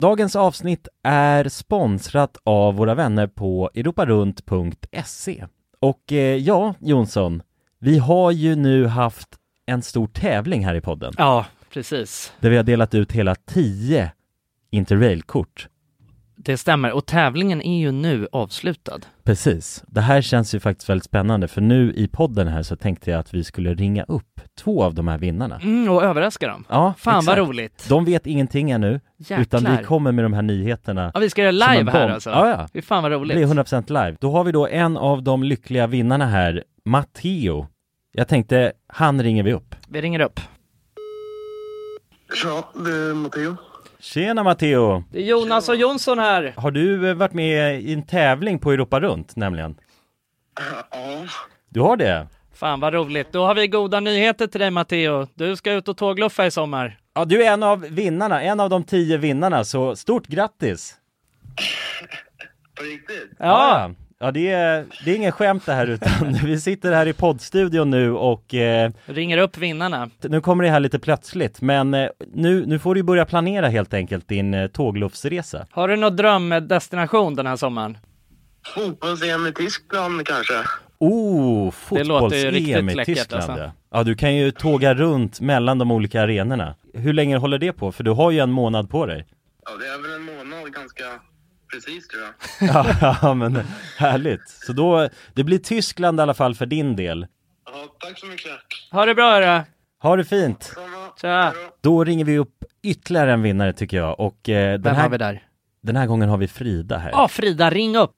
Dagens avsnitt är sponsrat av våra vänner på europarunt.se. Och eh, ja, Jonsson, vi har ju nu haft en stor tävling här i podden. Ja, precis. Där vi har delat ut hela 10 Interrail-kort. Det stämmer, och tävlingen är ju nu avslutad. Precis. Det här känns ju faktiskt väldigt spännande för nu i podden här så tänkte jag att vi skulle ringa upp två av de här vinnarna. Mm, och överraska dem. Ja, Fan exakt. vad roligt. De vet ingenting ännu, Jäklar. utan vi kommer med de här nyheterna. Ja, vi ska göra live här alltså. Ja, ja. Fy fan vad Det roligt. blir 100% live. Då har vi då en av de lyckliga vinnarna här, Matteo. Jag tänkte, han ringer vi upp. Vi ringer upp. Ja, det är Matteo. Tjena Matteo! Det är Jonas och Jonsson här. Har du eh, varit med i en tävling på Europa runt nämligen? Ja. Du har det? Fan vad roligt. Då har vi goda nyheter till dig Matteo. Du ska ut och tågluffa i sommar. Ja, du är en av vinnarna, en av de tio vinnarna, så stort grattis! På riktigt? Ja, ja det, är, det är ingen skämt det här utan [laughs] vi sitter här i poddstudion nu och eh, Ringer upp vinnarna. nu kommer det här lite plötsligt men eh, nu, nu får du börja planera helt enkelt din eh, tågluffsresa. Har du någon drömdestination den här sommaren? Fotbolls-EM i Tyskland kanske? Oh, Det låter ju fotbolls-EM riktigt i läckert, Tyskland alltså. ja. ja, du kan ju tåga runt mellan de olika arenorna. Hur länge håller det på? För du har ju en månad på dig. Ja, det är väl en månad ganska precis tror jag. [laughs] Ja, ja men härligt. Så då, det blir Tyskland i alla fall för din del. Ja, tack så mycket. Ha det bra hörru. Ha det fint! Tja. Då ringer vi upp ytterligare en vinnare tycker jag och eh, den, Vem här, har vi där? den här gången har vi Frida här. Ja, Frida, ring upp.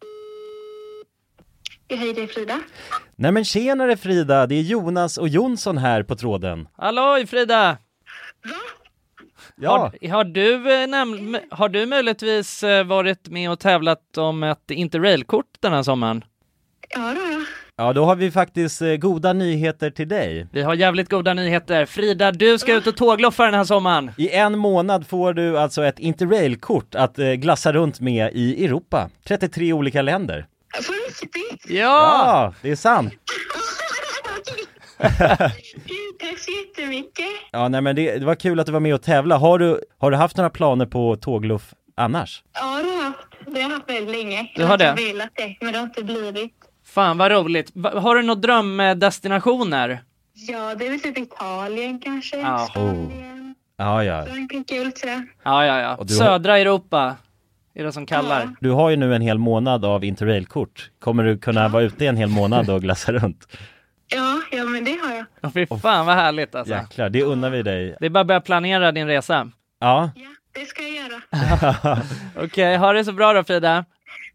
Hej, det är Frida. Nej men tjenare Frida, det är Jonas och Jonsson här på tråden. Halloj Frida! Ja, Har, har, du, eh, näm- har du möjligtvis eh, varit med och tävlat om ett interrailkort den här sommaren? Ja, då, ja. Ja, då har vi faktiskt eh, goda nyheter till dig. Vi har jävligt goda nyheter. Frida, du ska ut och tågloffa den här sommaren. I en månad får du alltså ett interrailkort att glassa runt med i Europa. 33 olika länder. Ja! Ja, det är sant. Tack så jättemycket. Ja, nej men det, det var kul att du var med och tävla. Har du, har du haft några planer på tågluff annars? Ja, det har jag haft. Det har jag haft väldigt länge. Du har Jag det? har velat det, men det har inte blivit. Fan vad roligt. Va- Har du några drömdestinationer? Ja, det är väl typ Italien kanske. Ja. Oh. Ja, ja. Frankrike, kul sådär. Ja, ja, ja. Har- Södra Europa är det som kallar. Du har ju nu en hel månad av interrailkort. Kommer du kunna vara ute en hel månad och glassa runt? Ja, ja, men det har jag. Ja, fy fan vad härligt alltså. Jäklar, det unnar vi dig. Det är bara att börja planera din resa. Ja. Det ska jag göra. [laughs] Okej, ha det så bra då Frida.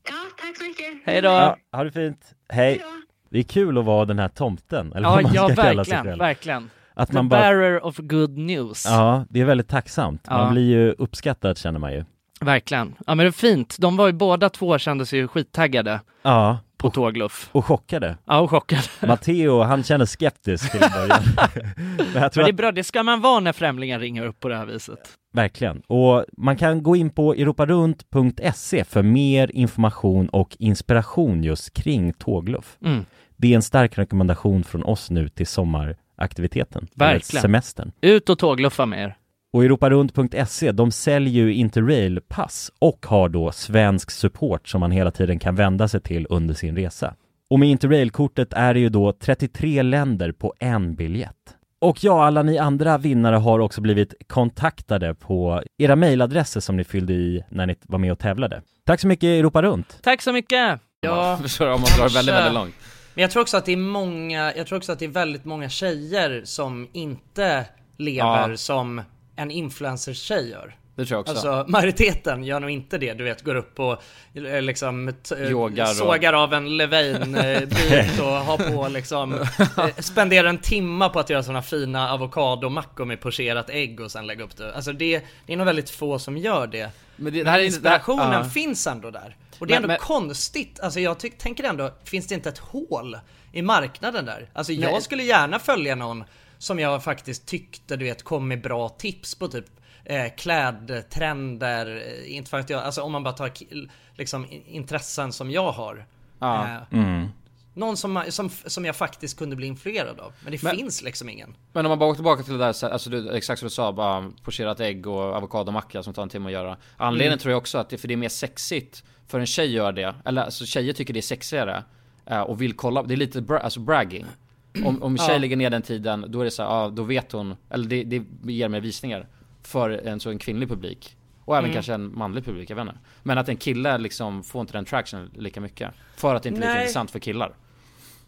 Ja, tack så mycket. Hej då. ja ha det fint. Hej. Det är kul att vara den här tomten, eller Ja, vad man ja kalla sig verkligen, själv. verkligen. Att The man bara... bearer of good news. Ja, det är väldigt tacksamt. Man Ja. blir ju uppskattad känner man ju. Verkligen. Ja men det är fint. De var ju båda två kände sig ju skittaggade Ja. på tågluff. Och chockade. Ja, och chockade. [laughs] Matteo, han känner skeptisk till början. [laughs] Men jag tror Men det är bra, det ska man vara när främlingar ringer upp på det här viset. verkligen. Och man kan gå in på europarunt.se för mer information och inspiration just kring tågluff. Mm. Det är en stark rekommendation från oss nu till sommaraktiviteten. Verkligen. Semestern. Ut och tågluffa med er. Och europarunt.se, de säljer ju Interrail-pass och har då svensk support som man hela tiden kan vända sig till under sin resa. Och med Interrail-kortet är det ju då 33 länder på en biljett. Och ja, alla ni andra vinnare har också blivit kontaktade på era mejladresser som ni fyllde i när ni var med och tävlade. Tack så mycket Europa Runt! Tack så mycket! Ja, [laughs] Förstår om man drar väldigt, väldigt långt. Men jag tror också att det är många, jag tror också att det är väldigt många tjejer som inte lever Ja. som en influencer-tjej gör. Det tror jag också. Alltså majoriteten gör nog inte det, du vet går upp och eh, liksom eh, Yogar och- sågar av en Levain-bit och har på [laughs] liksom eh, Spenderar en timma på att göra såna fina avokadomackor med pocherat ägg och sen lägga upp det. Alltså det, det är nog väldigt få som gör det. Men det- det här är- inspirationen det här- ja. finns ändå där. Och det är Men- ändå men- konstigt, alltså jag ty- tänker ändå, finns det inte ett hål i marknaden där? Alltså jag Nej. skulle gärna följa någon som jag faktiskt tyckte du vet kom med bra tips på typ eh, klädtrender, eh, inte för att jag, alltså om man bara tar liksom intressen som jag har. Ja. Eh, Mm. någon som, som, som jag faktiskt kunde bli influerad av. Men det Men- finns liksom ingen. Men om man bara går tillbaka till det där, så- alltså du, exakt som du sa, bara pocherat ägg och avokadomacka som tar en timme att göra. Anledningen Mm. tror jag också att det, för det är mer sexigt för en tjej gör det, eller alltså tjejer tycker det är sexigare eh, och vill kolla, det är lite bra, alltså bragging. Om, om tjej Ja. lägger ner den tiden, då är det så här, ja då vet hon, eller det, det ger mer visningar för en, så en kvinnlig publik. Och även Mm. kanske en manlig publik, jag vet inte. Men att en kille liksom får inte den traction lika mycket. För att det inte är lika Nej. intressant för killar.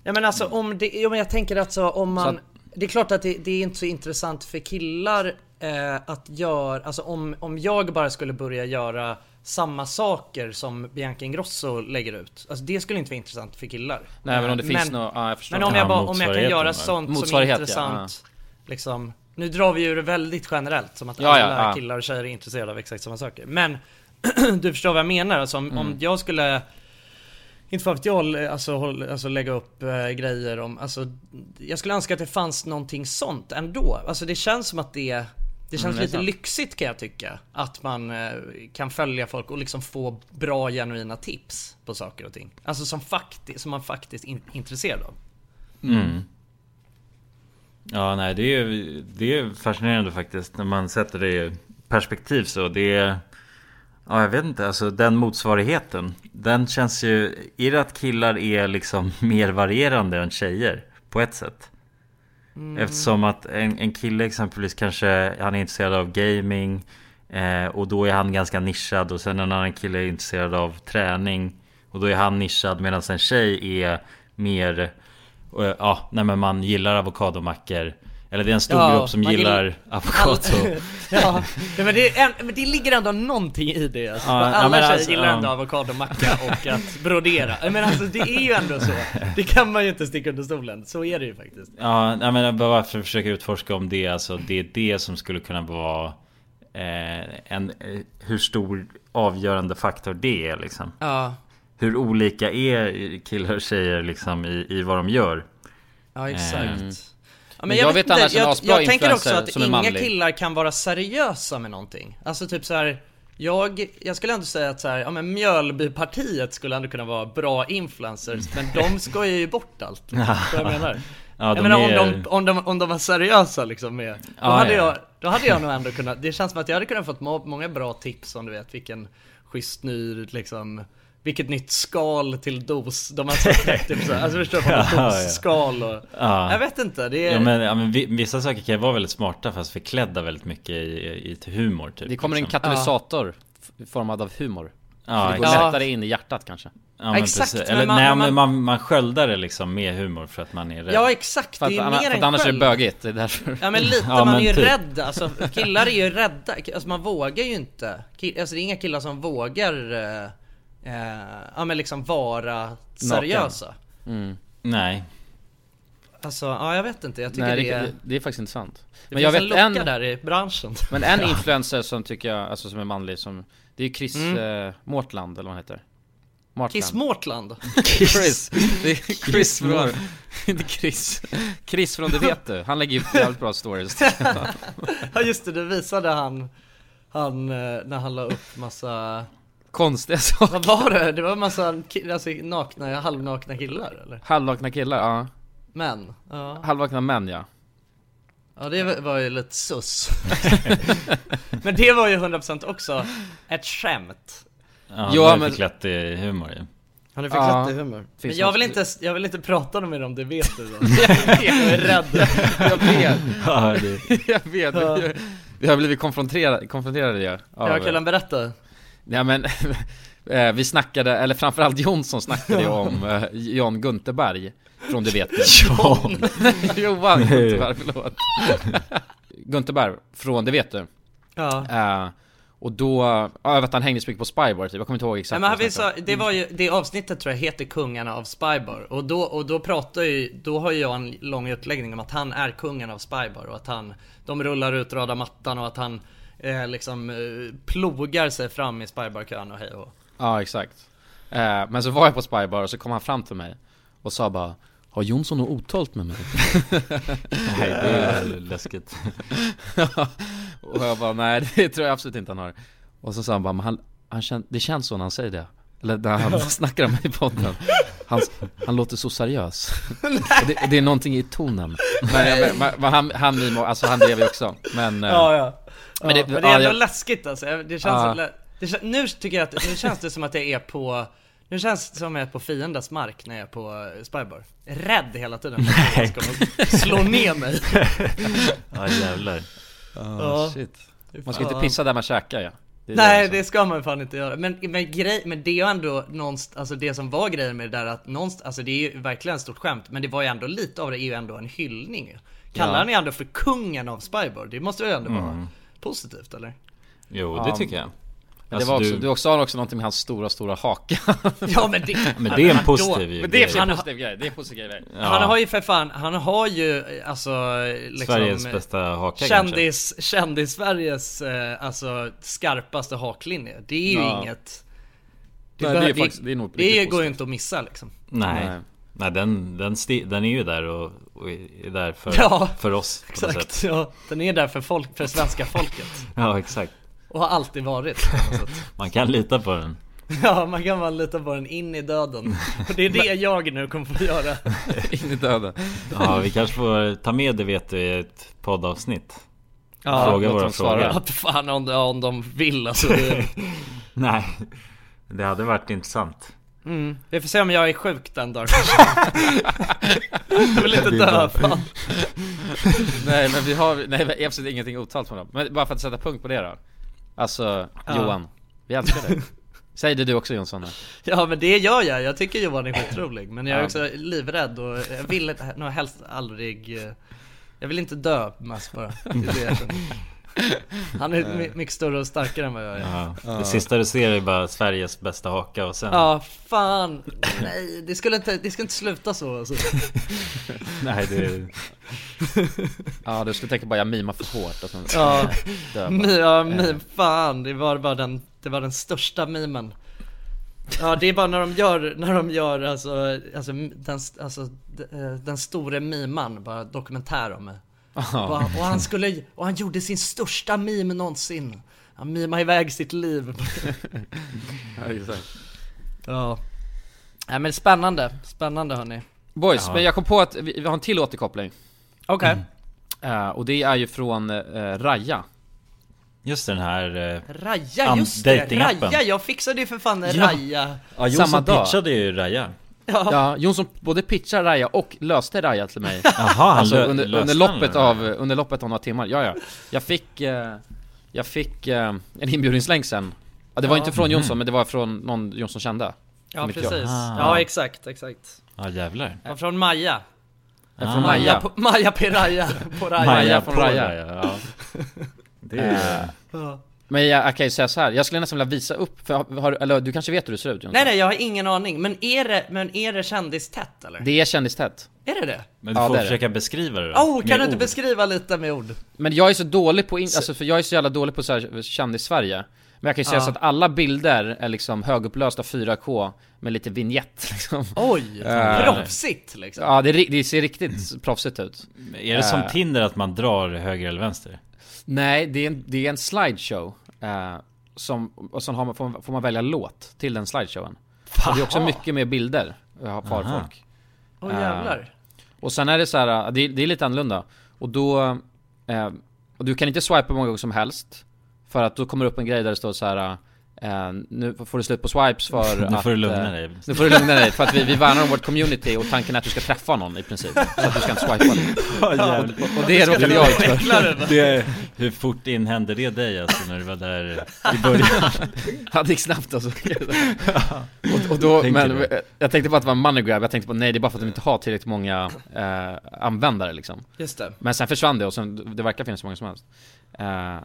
Ja men alltså om det, ja, men jag tänker alltså om man att- Det är klart att det, det är inte så intressant för killar eh, att göra, alltså om, om jag bara skulle börja göra samma saker som Bianca Ingrosso lägger ut. Alltså det skulle inte vara intressant för killar. Nej, men om det finns nå- ja, jag förstår. Men om jag, Ja, bara, om jag kan göra sånt som är Motsvarighet, ja, intressant. Liksom, nu drar vi ju det väldigt generellt som att Ja, alla ja. killar och tjejer är intresserade av exakt samma saker. Men [clears throat] du förstår vad jag menar. Alltså, om, om Mm. jag skulle inte för att jag alltså, håll- alltså lägga upp eh, grejer om, alltså Jag skulle önska att det fanns någonting sånt ändå. Alltså det känns som att det Det känns Mm, lite sant. lyxigt kan jag tycka. Att man eh, kan följa folk och liksom få bra genuina tips på saker och ting. Alltså som, fakti- som man faktiskt är in- intresserad av. Mm. Ja, nej, det är, det är fascinerande faktiskt när man sätter det i perspektiv så. Det är, ja, jag vet inte, alltså den motsvarigheten. Den känns ju, är det att killar är liksom [laughs] mer varierande än tjejer på ett sätt? Mm. Eftersom att en, en kille exempelvis kanske, han är intresserad av gaming eh, och då är han ganska nischad och sen en annan kille är intresserad av träning och då är han nischad medan en tjej är mer, eh, ja, nej men man gillar avokadomackor eller det är en stor Ja, grupp som gillar gill- avokado. [laughs] ja, men det, är en, men det ligger ändå någonting i det. Alltså. Ja, Alla tjejer alltså, gillar ja. ändå avokadomacka och att brodera. Men alltså det är ju ändå så. Det kan man ju inte sticka under stolen. Så är det ju faktiskt. Ja, men jag bara för att försöka utforska om det, alltså det är det som skulle kunna vara eh, en, eh, hur stor avgörande faktor det är liksom. Ja. hur olika är killar och tjejer liksom i, i vad de gör. Ja exakt. Ja, Men jag vet inte, annars en jag, asbra jag tänker också att inga manlig. killar kan vara seriösa med någonting. Alltså typ så här. Jag, jag skulle ändå säga att så här, ja men Mjölbypartiet skulle ändå kunna vara bra influencers, men de [laughs] skojar ju bort allt. Liksom. Jag menar. Ja, jag de menar är- om, de, om, de, om de var seriösa liksom med, då, Ja, hade ja. jag, då hade jag nog ändå kunnat, det känns som att jag hade kunnat fått må, många bra tips om du vet vilken schysst ny liksom vilket nytt skal till dos de har sagt [laughs] typ så. Alltså förstår du? Ja, ja. Dos-skal och... Ja. Jag vet inte, det är... Ja men, ja, men vi- vissa saker kan ju vara väldigt smarta fast förklädda väldigt mycket i, i till humor typ Det kommer en liksom. katalysator f- formad av humor. Ja, det går exakt. lättare in i hjärtat kanske. Ja, men precis. Eller men man- nej man- man, man sköldar det liksom med humor för att man är rädd Ja exakt, För det är att, mer för än att annars är det sköld. bögigt, det är därför. Ja men lite, Ja, man men är ju typ. rädd, alltså killar är ju rädda, alltså man vågar ju inte Alltså det är inga killar som vågar eh, Ja men liksom vara seriösa Mm. Nej Alltså, ja jag vet inte, jag tycker Nej, det, det, är det, är faktiskt intressant. Det Men jag finns vet en en, där i branschen [laughs] men en influencer som tycker jag, alltså som är manlig som Det är ju Chris Mm. eh, Mårtland eller vad han heter. Mårtland. Kiss Mårtland [laughs] Chris. Det är Chris från, [laughs] inte Chris. Chris från Det vet du. Han lägger upp jävligt bra stories. Ja just det, det visade han Han, eh, när han la upp massa Konstiga saker. Vad var det? Det var massa ki- alltså, nakna, halvnakna killar eller? Halvnakna killar, ja. Män, ja Halvnakna män ja. Ja det var- ju lite sus [laughs] Men det var ju 100% också ett skämt Ja, är men- förklätt i humor ju Han är Ja, förklätt i humor Men jag vill inte, jag vill inte prata med dem, det vet du då [laughs] Jag är rädd Jag vet. Ja, det, [laughs] Jag vet. Ja. Vi, har blivit konfronterade, konfronterade ja. Jag kan berätta Ja men [laughs] eh, vi snackade, eller framförallt Jonsson snackade [laughs] ju om eh, John Gunterberg Från Det vet du John. Johan Gunterberg, förlåt. [laughs] Gunterberg från Det vet du Ja. Eh, Och då, ja jag vet han hängde så mycket på Spybar typ, jag kommer inte ihåg Nej, exakt men vad vi snackade sa, det var ju, det avsnittet tror jag heter Kungarna av Spybar. Och då, och då pratar ju, då har ju jag en lång utläggning om att han är kungen av Spybar och att han, de rullar ut röda mattan och att han eh, liksom eh, plogar sig fram i Spybar-kön och hej och Ja exakt. Eh, Men så var jag på Spybar och så kom han fram till mig Och sa bara Har Jonsson något otalt med mig? [laughs] nej, det är läskigt. [laughs] Och jag bara nej det tror jag absolut inte han har. Och så sa han bara men han, han kän, det känns så när han säger det. Eller när han [laughs] snackar om mig i podden. Han, han låter så seriös. Det, det är någonting i tonen. Men, men, men, men han, han, alltså han lever ju också Men, eh, Ja, ja. Men det- det, men det är ja, ändå jag- läskigt alltså. Det känns, Ja. lä- det nu tycker jag att, nu känns det som att jag är på nu känns det som att jag är på fiendens mark när jag är på eh, Spybar. Rädd hela tiden för att ska slå ner mig. [laughs] Ja jävlar Ja, shit. Man ska inte pissa där man käkar ja Det Nej liksom. det ska man fan inte göra. Men, men, grej, men det är ju ändå någonstans, alltså det som var grejen med det där att någonstans, alltså det är ju verkligen ett stort skämt. Men det var ju ändå lite av det är ju ändå en hyllning. Kallar Ja. ju ändå för kungen av Spybar. Det måste ju ändå vara Mm. Positivt eller? Jo det tycker jag Men Alltså, det var också, du- du också har också någonting med hans stora, stora haka [laughs] Ja men det, Men det är en positiv ju Men det är grej. en positiv grej, det är en positiv grej Ja. Han har ju för fan, han har ju alltså liksom Sveriges bästa haka Kändis, kändis-Sveriges eh, alltså skarpaste haklinje. Det är ju Ja. inget Nej, det är faktiskt- det är nog det går ju inte att missa liksom. Nej. Nej. Nej, den, den, sti- den är ju där och, och är där för, Ja, för oss på något Exakt, sätt. ja. Den är där för folk, för svenska folket. [laughs] Ja, exakt. Och har alltid varit. [laughs] Man kan lita på den. Ja, man kan bara lita på den in i döden. [laughs] Och det är det jag nu kommer få göra. In i döden Ja, vi kanske får ta med det vet du i ett poddavsnitt. Ja, Fråga våra frågor. Att fan om, om de vill alltså. Det, Nej, det hade varit intressant. Mm. Vi får se om jag är sjuk den dagen. [laughs] jag vill inte dö fan. Nej men vi har, nej absolut ingenting otalt från dem Men bara för att sätta punkt på det då Alltså, Ja. Johan Vi älskar dig Säg det du också Jonsson Ja men det gör jag, jag tycker Johan är skitrolig Men jag är också livrädd och jag vill inte- nog helst aldrig Jag vill inte dö mest bara Det är det jag. [laughs] Han är my- mycket större och starkare än vad jag är Ja. Det sista du ser är bara Sveriges bästa haka och sen... Ja, fan. Nej, det skulle inte, det skulle inte sluta så alltså. [laughs] Nej, det... [laughs] Ja du skulle tänka bara jag mimar för hårt och sen Ja, ja, mi, fan. Det var bara den, det var den största mimen. Ja det är bara när de gör, när de gör alltså, alltså, den, alltså eh, den store miman, bara dokumentär om. Aha. Bara, och han skulle, och han gjorde sin största meme någonsin. Han mimade iväg sitt liv. [laughs] Ja, exakt. ja. Nej men spännande, spännande hörni. Boys, Ja. men jag kom på att vi, vi har en till återkoppling. Okej. Eh, och det är ju från uh, Raja. Just den här... eh, Raja, just det! Raja, jag fixade ju för fan Ja. Raja. Ja, dag. pitchade ju Raja. Ja. Ja, Jonsson både pitchar Raja och löste Raja till mig. Jaha, han alltså, lö- under, löste under, han loppet Raja? av, under loppet av några timmar, ja ja. Jag fick, eh, jag fick eh, en inbjudningslänk sen. Ja, det var Ja. inte från. Jonsson, men det var från någon Jonsson kände. Ja precis. Ah. Ja exakt, exakt. Ja jävlar. Ja, från Maja. Ja, Ah. från Maja Maja. på, Maja på Raja. På Raja. Maja från Raja. ja. Det är Ja. Men jag, jag kan ju säga så här. jag skulle nästan vilja visa upp, för, har, eller du kanske vet hur det ser ut Jonsson? Nej nej jag har ingen aning, men är det, men är det kändistätt eller? Det är kändistätt. Är det det? Men du Ja, får det är det. försöka beskriva det då. Oh, med kan du inte ord. beskriva lite med ord? Men jag är så dålig på, in, alltså för jag är så jävla dålig på så här kändis-Sverige Men jag kan ju säga Ja. så att alla bilder är liksom högupplösta 4K med lite vignett [laughs] liksom Oj! Proffsigt liksom. Ja det, är ri- det ser riktigt proffsigt ut Är det som Eh, Tinder att man drar höger eller vänster? Nej, det är en, det är en slideshow eh, som, Och sen man, får, man- får man välja låt till den slideshowen Och det är också mycket mer bilder, eh, har Aha. folk Åh Eh, jävlar. Och sen är det så här, det, är- det är lite annorlunda Och då, eh, och du kan inte swipa hur många gånger som helst För att då kommer det upp en grej där det står så här. Eh, nu får du slut på swipes för [laughs] Nu att, får du lugna eh, dig. Nu får du lugna dig, för att vi, vi värnar om vårt community och tanken är att du ska träffa någon i princip Så att du ska inte swipa [laughs] Ja, och, och det råkade jag ut för. Det, hur fort in hände det dig alltså när du var där i början? [laughs] Ja det gick snabbt alltså och, och då, Tänker men du? jag tänkte på att det var en money grab, jag tänkte på nej det är bara för att de inte har tillräckligt många eh, användare liksom Just det. Men sen försvann det och sen, det verkar finnas så många som helst Eh,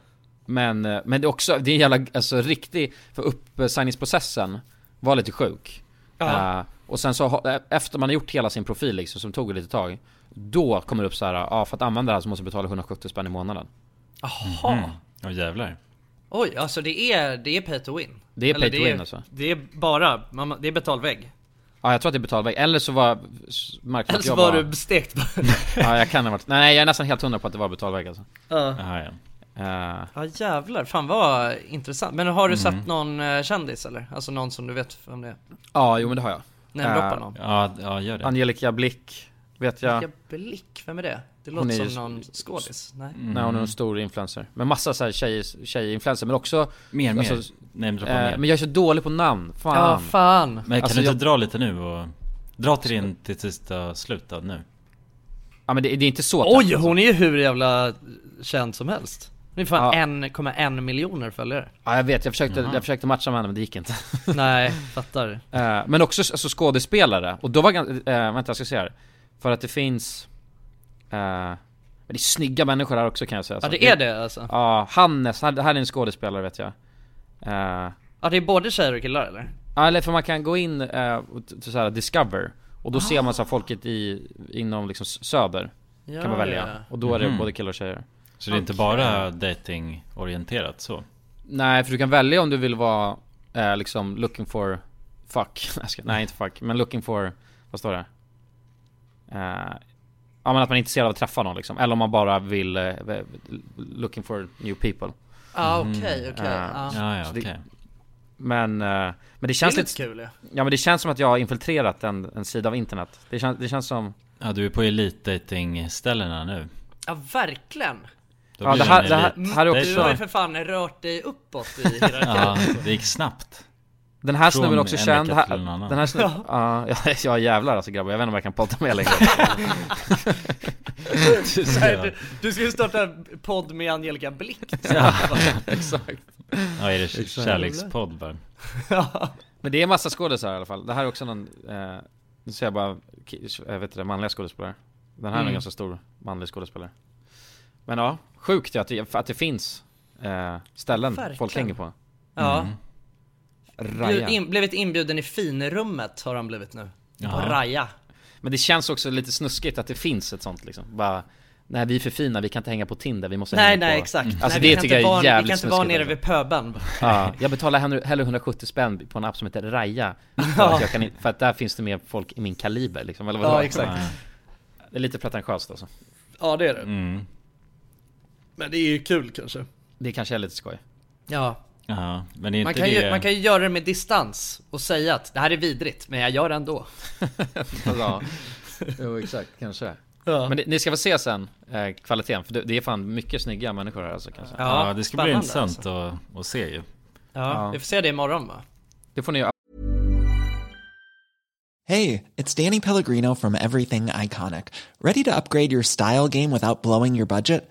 Men, eh, men det är också, det är en jävla, alltså riktig, för uppsigningsprocessen var lite sjuk Ja. Eh, Och sen så, ha- efter man har gjort hela sin profil liksom, som tog ett litet tag Då kommer det upp så här, ja för att använda det här så måste du betala 170 spänn i månaden Jaha. Mm. Ja jävlar. Oj, alltså det är, det är pay to win? Det är Eller pay to win, alltså. Det är bara, man, det är betalvägg. Ja jag tror att det är betalväg, eller så var märkte Eller så var var du stekt [laughs] Ja jag kan ha varit, nej jag är nästan helt hundra på att det var betalväg alltså Ja. Jaha, ja. Eh, Ja jävlar, fan vad intressant. Men har du Mm. sett någon eh, kändis eller? Alltså någon som du vet vem det är? Ja, jo men det har jag Namedroppa Eh, någon. Ja, ja gör det. Angelica Blick, vet jag Vilka blick, vem är det? Det låter är som någon skådis, nej? Nej hon är en stor influencer Men massa såhär tjej, tjej-influencer men också Mer, mer. alltså, Namedroppa eh, mer. Men jag är så dålig på namn, fan Ja, fan. Men kan Alltså, du inte jag- dra lite nu och Dra till din till sista slut nu Ja men det, det är inte så Oj, tätt, alltså. hon är ju hur jävla känd som helst. Är fan Ja. 1,1 miljoner följare. Ja jag vet, jag försökte, Jaha. jag försökte matcha med henne men det gick inte [laughs] Nej, fattar. Eh, Men också alltså, skådespelare, och då var eh, vänta jag ska se här För att det finns eh, Men det är snygga människor här också kan jag säga Ja det är det alltså? Ja, Hannes, här, här är en skådespelare vet jag Eh, Ja det är både tjejer och killar eller? Ja eller för man kan gå in och t- till såhär discover Och då ser man så här folket i, inom liksom söder Ja, Kan man välja, ja. och då är det Mhm. både killar och tjejer Så det är inte Okej. bara dating-orienterat så? Nej för du kan välja om du vill vara eh, liksom looking for fuck [laughs] Nej inte fuck, men looking for, vad står det? Eh, ja men att man är intresserad av att träffa någon liksom, eller om man bara vill eh, looking for new people Ja okej, okej. Eh, ja. Ja, det- okej Men, eh, men det Det känns är lite, lite kul ja. ja men det känns som att jag har infiltrerat en, en sida av internet Det känns, det känns som Ja du är på elitdating-ställena nu Ja verkligen. Ja, det här- det här- elit- här är Du också- har ju för fan rört dig uppåt i hierarkin. Ja, det gick snabbt Den här Från snubben är också en känd, här, till en annan. den här snubben, ja, ja, [laughs] ja jävlar alltså grabbar, jag vet inte om jag kan podda med längre [laughs] Nej, du, du ska ju starta en podd med Angelica Blick. [laughs] Ja. Exakt Ja, är det kärlekspodd bara? Ja. Men det är massa skådespelare i alla fall, det här är också någon, eh, nu ser jag bara, jag vet inte, manliga skådespelare Den här är en Mm. ganska stor manlig skådespelare Men ja, sjukt att det, att det finns eh, ställen Verkligen. folk hänger på Ja. Mm. Raja in, blivit inbjuden i finrummet har han blivit nu. På Jaha. Raja. Men det känns också lite snuskigt att det finns ett sånt liksom, bara Nej vi är för fina, vi kan inte hänga på Tinder, vi måste Nej hänga nej på... exakt, Alltså nej, det kan tycker jag är Vi jävligt kan inte vara nere vid pöben Ja, [laughs] jag betalar hellre, hellre 170 spänn på en app som heter Raja för, Ja. att kan, för att där finns det mer folk i min kaliber liksom, eller vadå? Ja, exakt. Det är lite pretentiöst alltså Ja det är det Mm. Men det är ju kul kanske Det kanske är lite skoj Ja Ja, men är inte man kan, det... ju, man kan ju göra det med distans och säga att det här är vidrigt, men jag gör det ändå [laughs] ja, jo exakt, kanske Ja. Men det, ni ska få se sen, eh, kvaliteten, för det, det är fan mycket snygga människor här alltså kanske Ja, det ska bli intressant alltså. att, att se ju. Ja, vi får se det imorgon va? Det får ni göra Hey, it's Danny Pellegrino from Everything Iconic. Ready to upgrade your style game without blowing your budget?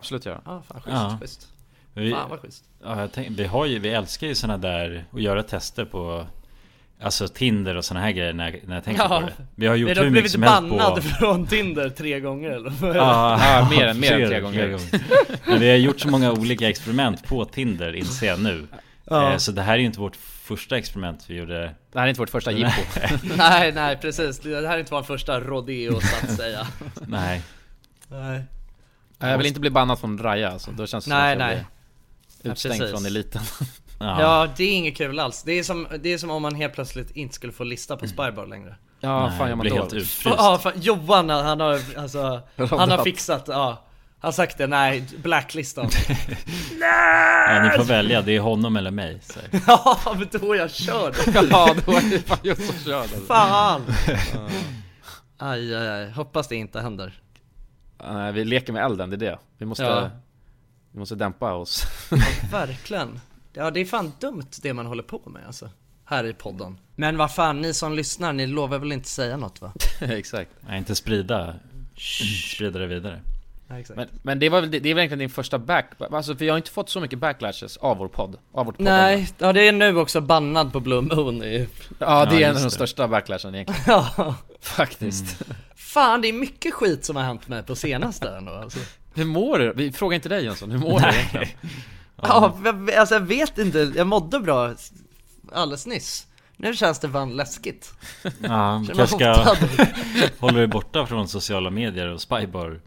Absolut göra Ja, fan schysst, Ja. schysst Vi, Fan vad schysst ja, jag tänk, vi, har ju, vi älskar ju såna där att göra tester på Alltså Tinder och såna här grejer när, när jag tänker på det. Vi har gjort hur mycket blivit som helst på... bannad från Tinder tre gånger eller? Ja, Ja, [laughs] mer än- mer än tre gånger. fler Men vi har gjort så många olika experiment på Tinder inser jag nu. Ja. Eh, Så det här är ju inte vårt första experiment vi gjorde. Det här är inte vårt första jippo. [laughs] [laughs] Nej, nej precis. Det här är inte vår första rodeo så att säga Nej. Nej Jag vill inte bli bannad från Raja alltså, då känns det Nej, som att jag nej. blir Utstängd Ja, från eliten [laughs] Ja. det är inget kul alls. Det är, som, det är som om man helt plötsligt inte skulle få lista på Spybar längre. Ja, Nej, fan gör man blir då? helt utfryst. Ja, fan, Johan han har, alltså, [laughs] han har fixat, ja. Han har sagt det, nej, blacklistan. [laughs] Ja, ni får välja, det är honom eller mig. Så. ja, men då är jag körd. Ja, då är det fan jag som körd alltså. Fan! Aj, aj, aj. Hoppas det inte händer. Nej, vi leker med elden, det är det. Vi måste, Ja. vi måste dämpa oss. Ja, [laughs] verkligen. Ja, det är fan dumt det man håller på med alltså. Här i podden. Men vad fan, ni som lyssnar, ni lovar väl inte säga något va? [laughs] Exakt. Nej, inte sprida, sprida det vidare. Ja, exakt. Men, men det var väl, det är väl egentligen din första back... Alltså för jag har inte fått så mycket backlashes av vår podd. Av vårt poddande. Nej, ja det är nu också bannad på Blue Moon. Ja, det är en just av de största backlashen egentligen. [laughs] Ja. Faktiskt. Fan, det är mycket skit som har hänt mig på senaste ändå alltså. Hur mår du? Vi frågar inte dig Jönsson, hur mår du Nej. egentligen? [laughs] Ja, jag- alltså jag vet inte, jag mådde bra alldeles nyss. Nu känns det fan läskigt. Ja, kanske ska [laughs] hålla dig borta från sociala medier och spybar.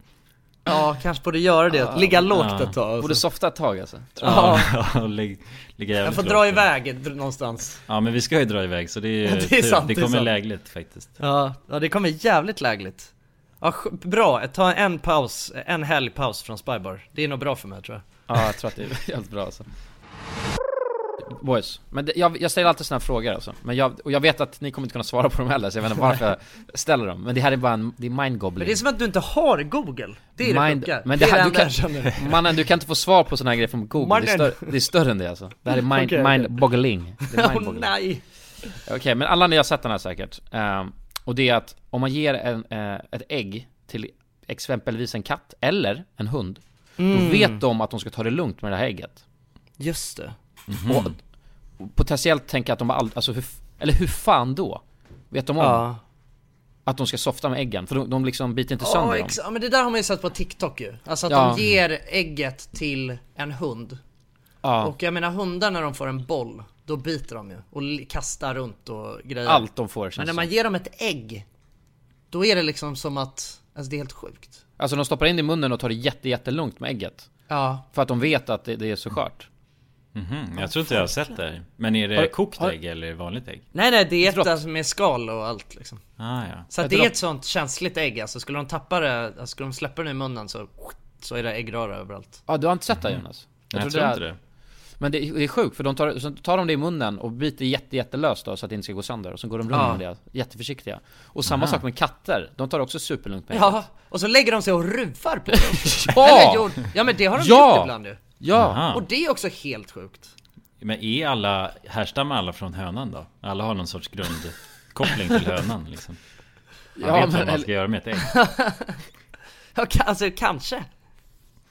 Ja, kanske borde göra det. Ligga lågt ett tag. Borde softa ett tag alltså. Ja. Ja, [laughs] ligga, Jag jävligt får lågt. dra iväg någonstans. Ja men vi ska ju dra iväg så det är, [laughs] Ja, det är sant, det det är kommer sant. lägligt faktiskt. Ja, ja det kommer jävligt lägligt. Ja, bra, ta en paus, en helgpaus från Spybar. Det är nog bra för mig tror jag. Ja, jag tror att det är [laughs] helt bra alltså. Boys, men det, jag, jag ställer alltid såna här frågor alltså. Men jag, och jag vet att ni kommer inte kunna svara på dem heller, så jag vet inte varför jag [laughs] ställer dem. Men det här är bara en, det är mindgobbling. Men det är som att du inte har Google. Det är det Mind, sjuka. men det det är här, det du kan, [laughs] mannen du kan inte få svar på såna här grejer från Google, det är, större, det är större än det alltså. Det här är mind, okej. mindboggling. Det Åh mindboggling. nej! Okej, men alla ni har sett den här säkert. Ehm, och det är att om man ger en, eh, ett ägg till exempelvis en katt eller en hund, Mm. då vet de att de ska ta det lugnt med det här ägget. Just det. Och, och potentiellt tänka att de aldrig, alltså hur, eller hur fan då? Vet de om? Ja. Att de ska softa med äggen, för de, de liksom biter inte sönder dem ex- ja men det där har man ju sett på TikTok ju. Alltså att Ja. de ger ägget till en hund. Ja. Och jag menar hundar när de får en boll, då biter de ju. Och kastar runt och grejer. Allt de får, känns Men när man ger dem ett ägg, då är det liksom som att, alltså det är helt sjukt. Alltså de stoppar in det i munnen och tar det jätte, jättelugnt med ägget Ja. För att de vet att det, det är så skört Mhm, jag tror inte jag har sett det. Men är det Har- kokt har- ägg eller vanligt ägg? Nej nej, det är ett alltså, med skal och allt liksom. Ah, ja. Så det är ett sånt känsligt ägg alltså, skulle de tappa det, alltså, skulle de släppa det i munnen så, så är det äggröra överallt. Ja du har inte sett det Jonas? Jag, tror tror det inte det. Men det, är- det är sjukt för de tar, så tar de det i munnen och biter jätte, jättelöst då så att det inte ska gå sönder och så går de runt Ja. med det, jätteförsiktiga Och samma Aha. sak med katter, de tar också superlugnt med Ja, ägget. och så lägger de sig och ruvar på dem. [laughs] Ja! Ja men det har de Ja! gjort ibland ju. Ja! Aha. Och det är också helt sjukt. Men är alla, härstammar alla från hönan då? Alla har någon sorts grundkoppling till hönan liksom. Man [laughs] Ja, vet men vad man eller- ska göra med ett ägg. [laughs] Ja, alltså kanske.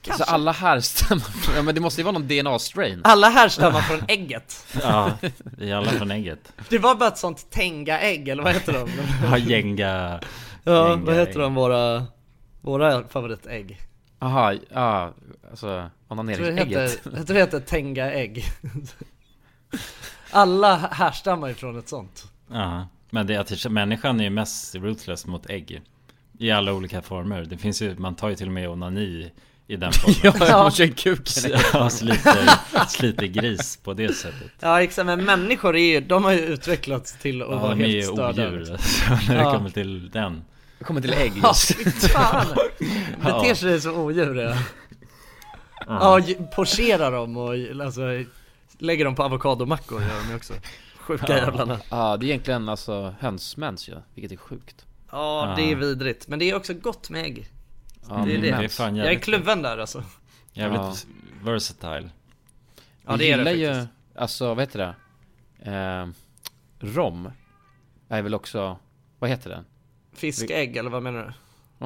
Kanske. Så alla härstammar [laughs] från- ja men det måste ju vara någon DNA-strain Alla härstammar från ägget. Ja, vi är alla från ägget. Det var bara ett sånt Tenga-ägg, eller vad heter de? Ja, gänga... Ja, vad heter ägg. de, våra, våra favoritägg? Aha, ja, alltså onaneringsägget jag tror det heter Tenga-ägg. Alla härstammar ifrån ett sånt. Ja, men det är att människan är ju mest ruthless mot ägg. I alla olika former. Det finns ju, man tar ju till och med onani i den [laughs] formen. Ja, man kör kuken Ja, sliter, sliter gris på det sättet. Ja exakt, men människor är ju, de har ju utvecklats till att Ja, vara de är ju helt störda. odjur [laughs] när Ja. det kommer till den. Kommer till ägg Ja, just fy fan! [laughs] Beter Ja. sig som odjur ja. Ja. Pocherar dem och alltså lägger dem på avokadomackor gör de också. Sjuka jävlarna. Ja, det är egentligen alltså hönsmens ju, vilket är sjukt Ja, det är vidrigt. Men det är också gott med ägg. Ja, det är det. det är fan jag är kluven där alltså. Jävligt Ja. versatile. Ja, det är det gillar ju, faktiskt. alltså vad heter det? Eh, rom är väl också, vad heter det? Fiskägg eller vad menar du?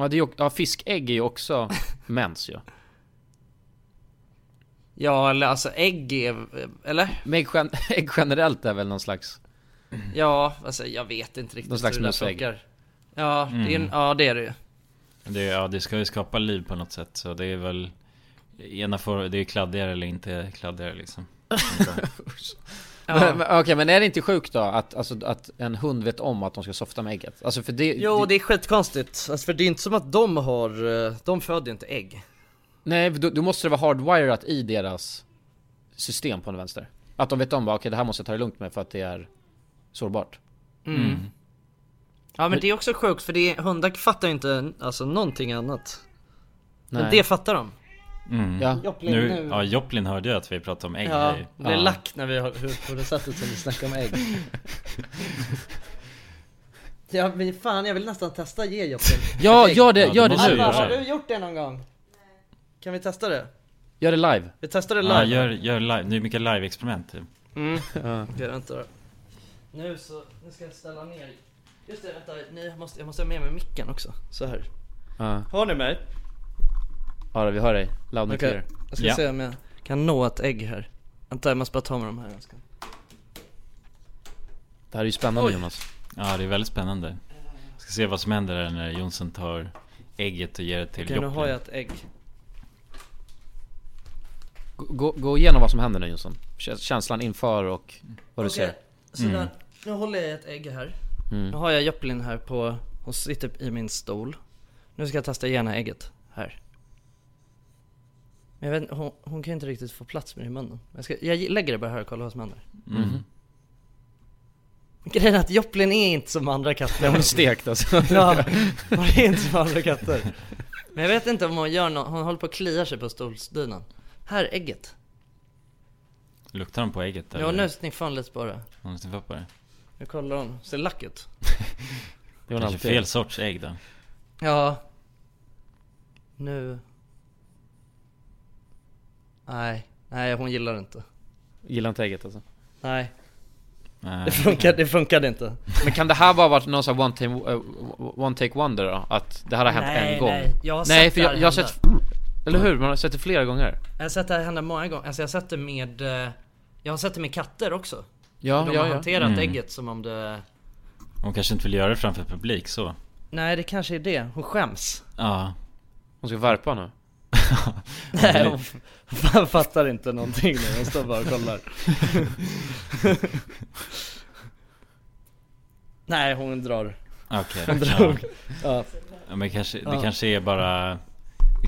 Ja, det är, ju- ja fiskägg är ju också [laughs] mens ju Ja, eller alltså ägg är, eller? Men ägg, gen- [laughs] ägg generellt är väl någon slags Ja, alltså jag vet inte riktigt Någon slags hur det funkar. Ja, det är, Mm. ja det är det ju. Det, ja, det ska ju skapa liv på något sätt. Så det är väl... Ena får, det är kladdigare eller inte kladdigare liksom. [laughs] Ja. Okej men är det inte sjukt då att, alltså, att en hund vet om att de ska softa med ägget? Alltså för det, Jo, det är skitkonstigt. Alltså för det är inte som att de har, eh, de föder ju inte ägg. Nej, då, då måste det vara hardwired i deras system på den vänster Att de vet om okej det här måste jag ta det lugnt med för att det är sårbart Mm. Ja men det är också sjukt för det är, hundar fattar ju inte alltså någonting annat. Men Nej. det fattar de. Mm. Ja. Joplin nu, nu. Ja, Joplin hörde ju att vi pratade om ägg Ja, det är Ja. lack när vi har, på det sättet som vi snackar om ägg. [laughs] Ja men fan jag vill nästan testa ge Joplin Ja, gör det, Ja, gör det nu! du Alva, göra. har du gjort det någon gång? Kan vi testa det? Gör det live! Vi testar det live Ja, gör, gör live. Det är mycket live-experiment. typ. Mm. [laughs] Ja. Okej vänta då. Nu så, nu ska jag ställa ner Just det, vänta, ni måste, jag måste ha med mig micken också, så här. Ja, Har ni mig? ja vi hör dig, loud and Okej, clear jag ska Ja. se om jag kan nå ett ägg här Vänta jag måste bara ta med de här jag ska. Det här är ju spännande Oj. Jonas Ja, det är väldigt spännande. Ska se vad som händer där när Jonsson tar ägget och ger det till Okej nu Joplin. har jag ett ägg Gå- Gå, igenom vad som händer nu Jonsson. Kä- Känslan inför och vad du Okej, ser. sådär. Mm. Nu håller jag ett ägg här. Mm. Nu har jag Joplin här på, hon sitter i min stol. Nu ska jag testa gärna ägget, här. Men jag vet hon, hon kan ju inte riktigt få plats med det i munnen. Jag, ska, jag lägger det bara här och kollar vad som händer. Mm. Grejen är att Joplin är inte som andra katter. Hon är stekt alltså. [laughs] Ja, hon är inte som andra katter. Men jag vet inte om hon gör något, hon håller på att klia sig på stolsdynan Här, ägget. Luktar de på ägget? Ja nu sniffar hon lite bara Hon har sniffat på det. Nu kollar hon, ser lack ut. [laughs] Det var Kanske alltid fel sorts ägg då. Ja. Nu. Nej, nej hon gillar det inte. Gillar inte ägget alltså. Nej, Nej. det funkade, det funkade inte. Men kan det här bara varit någon sån här one, time, eh, one take wonder då? Att det här har hänt Nej, en gång? nej, jag har nej sett för det jag, jag har sett Eller hur? Man har sett det flera gånger Jag har sett det hända många gånger, alltså jag har sett det med eh, Jag har sett det med katter också Ja, De ja, har ja hanterat Mm. ägget som om det Hon kanske inte vill göra det framför publik så. Nej det kanske är det, hon skäms Ja. Hon ska värpa nu. [laughs] Nej hon [laughs] fattar inte någonting nu, hon står bara och kollar [laughs] Nej hon drar Okej. Hon ja. drog ja. Ja men kanske, det Ja. kanske är bara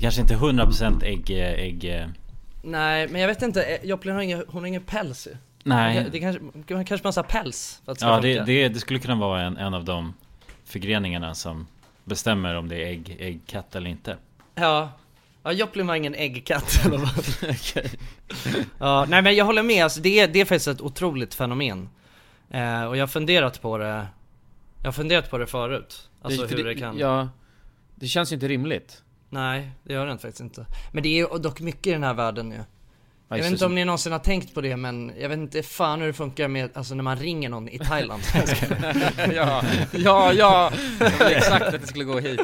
Det kanske inte är 100% ägg, ägg Nej men jag vet inte, eh, Joplin har ingen, hon har ingen päls ju Nej. Det kanske, man kanske måste ha päls för att det ska Ja det, funka. det, det skulle kunna vara en, en av de förgreningarna som bestämmer om det är ägg, äggkatt eller inte Ja, ja Joplin var ingen äggkatt [laughs] eller vad? [laughs] Okej. Ja, nej men jag håller med, alltså, det, är, det är faktiskt ett otroligt fenomen eh, Och jag har funderat på det Jag har funderat på det förut Alltså för hur det kan Ja, det känns ju inte rimligt. Nej, det gör det faktiskt inte. Men det är ju dock mycket i den här världen ju. Jag vet inte om ni någonsin har tänkt på det men jag vet inte fan hur det funkar med, alltså när man ringer någon i Thailand. [laughs] Ja, ja, ja, jag ville exakt att det skulle gå hit.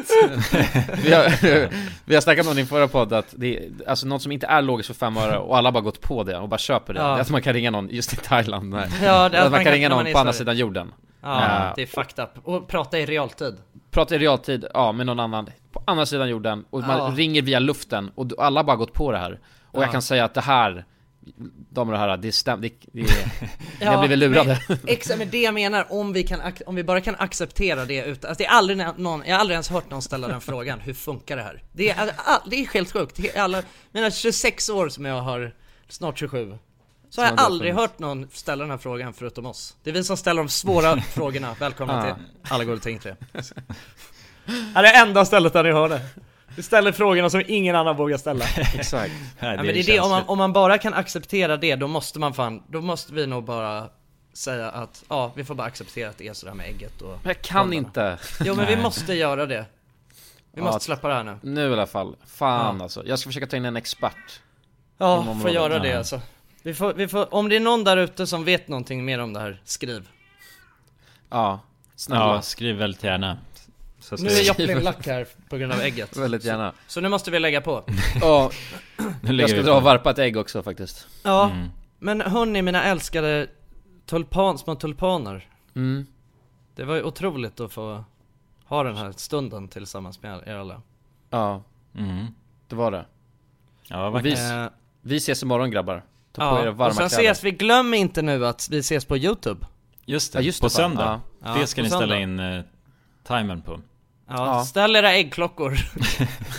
Vi har, vi har snackat om det i förra podd att det är, alltså något som inte är logiskt för fem öre och alla bara gått på det och bara köper det, Ja. det är att man kan ringa någon just i Thailand. Nej. Ja, det är att man kan ringa någon på andra sidan jorden. Ja, Eh, det är fucked up. Och prata i realtid Prata i realtid, ja med någon annan på andra sidan jorden och man Ja. ringer via luften och alla har bara gått på det här Och Ja. jag kan säga att det här Damer och herrar, det stämmer, det, det, [laughs] ni har blivit lurade Men, exakt, men det jag menar, om vi, kan, om vi bara kan acceptera det utan, alltså det är aldrig nå- någon, jag har aldrig ens hört någon ställa den frågan, hur funkar det här? Det är, all, det är helt sjukt, Det är alla, mina 26 år som jag har, snart 27 så har jag aldrig hört någon ställa den här frågan förutom oss. Det är vi som ställer de svåra [laughs] frågorna, välkomna till Alla går och tänker det det är enda stället där ni hör det. Vi ställer frågorna som ingen annan vågar ställa. [laughs] Exakt. Ja, men det är det, om man, om man bara kan acceptera det, då måste man fan, då måste vi nog bara säga att, ja, vi får bara acceptera att det är sådär med ägget och Men jag kan bollarna. inte. Jo men vi Nej. måste göra det. Vi Ja, måste släppa det här nu. Nu i alla fall, fan Ja. alltså. Jag ska försöka ta in en expert Ja, får göra det alltså vi får, vi får, om det är någon där ute som vet någonting mer om det här, skriv. Ja, snälla. Ja, skriv väldigt gärna. Nu är Joplin [laughs] lack här på grund av ägget. Väldigt gärna. Så, så nu måste vi lägga på. [laughs] Ja, Nu lägger jag ska vi dra på. och varpa ett ägg också faktiskt. Ja, Mm. men hörni mina älskade tulpan, små tulpaner. Mm. Det var ju otroligt att få ha den här stunden tillsammans med er alla. Ja, Mm. det var det. Ja, och vi, Eh, vi ses imorgon grabbar Ta på er Ja, varma och sen kläder. ses vi, glöm inte nu att vi ses på youtube. Just det, Ja, just på det, söndag. Ja. Det Ja, ska ni ställa söndag. in uh, timern på. Ja, Ja. ställ era äggklockor. [laughs]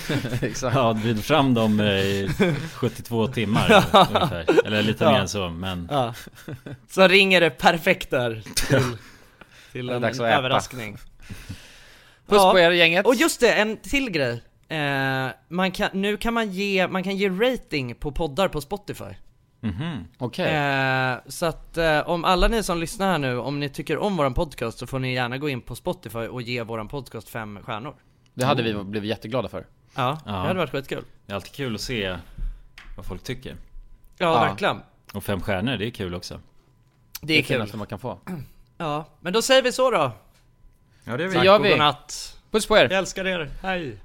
[laughs] Exakt. Ja, vrid fram dem eh, i 72 timmar [laughs] ungefär. Eller lite Ja. mer än så, men Ja. Så ringer det perfekt där till, till en, överraskning. Puss Ja. på er gänget. Och just det, en till grej. Eh, man kan, Nu kan man ge, man kan ge rating på poddar på Spotify mhm. Okej. Eh, Så att eh, om alla ni som lyssnar här nu, om ni tycker om våran podcast så får ni gärna gå in på Spotify och ge våran podcast fem stjärnor. Det hade vi blivit jätteglada för. Ja, Ja. det hade varit skitkul. Det är alltid kul att se vad folk tycker. Ja, Ja. verkligen. Och fem stjärnor, det är kul också. Det är kul finaste man kan få. Ja, men då säger vi så då. Ja det Det gör vi. Godnatt. Puss på er! Jag älskar er, hej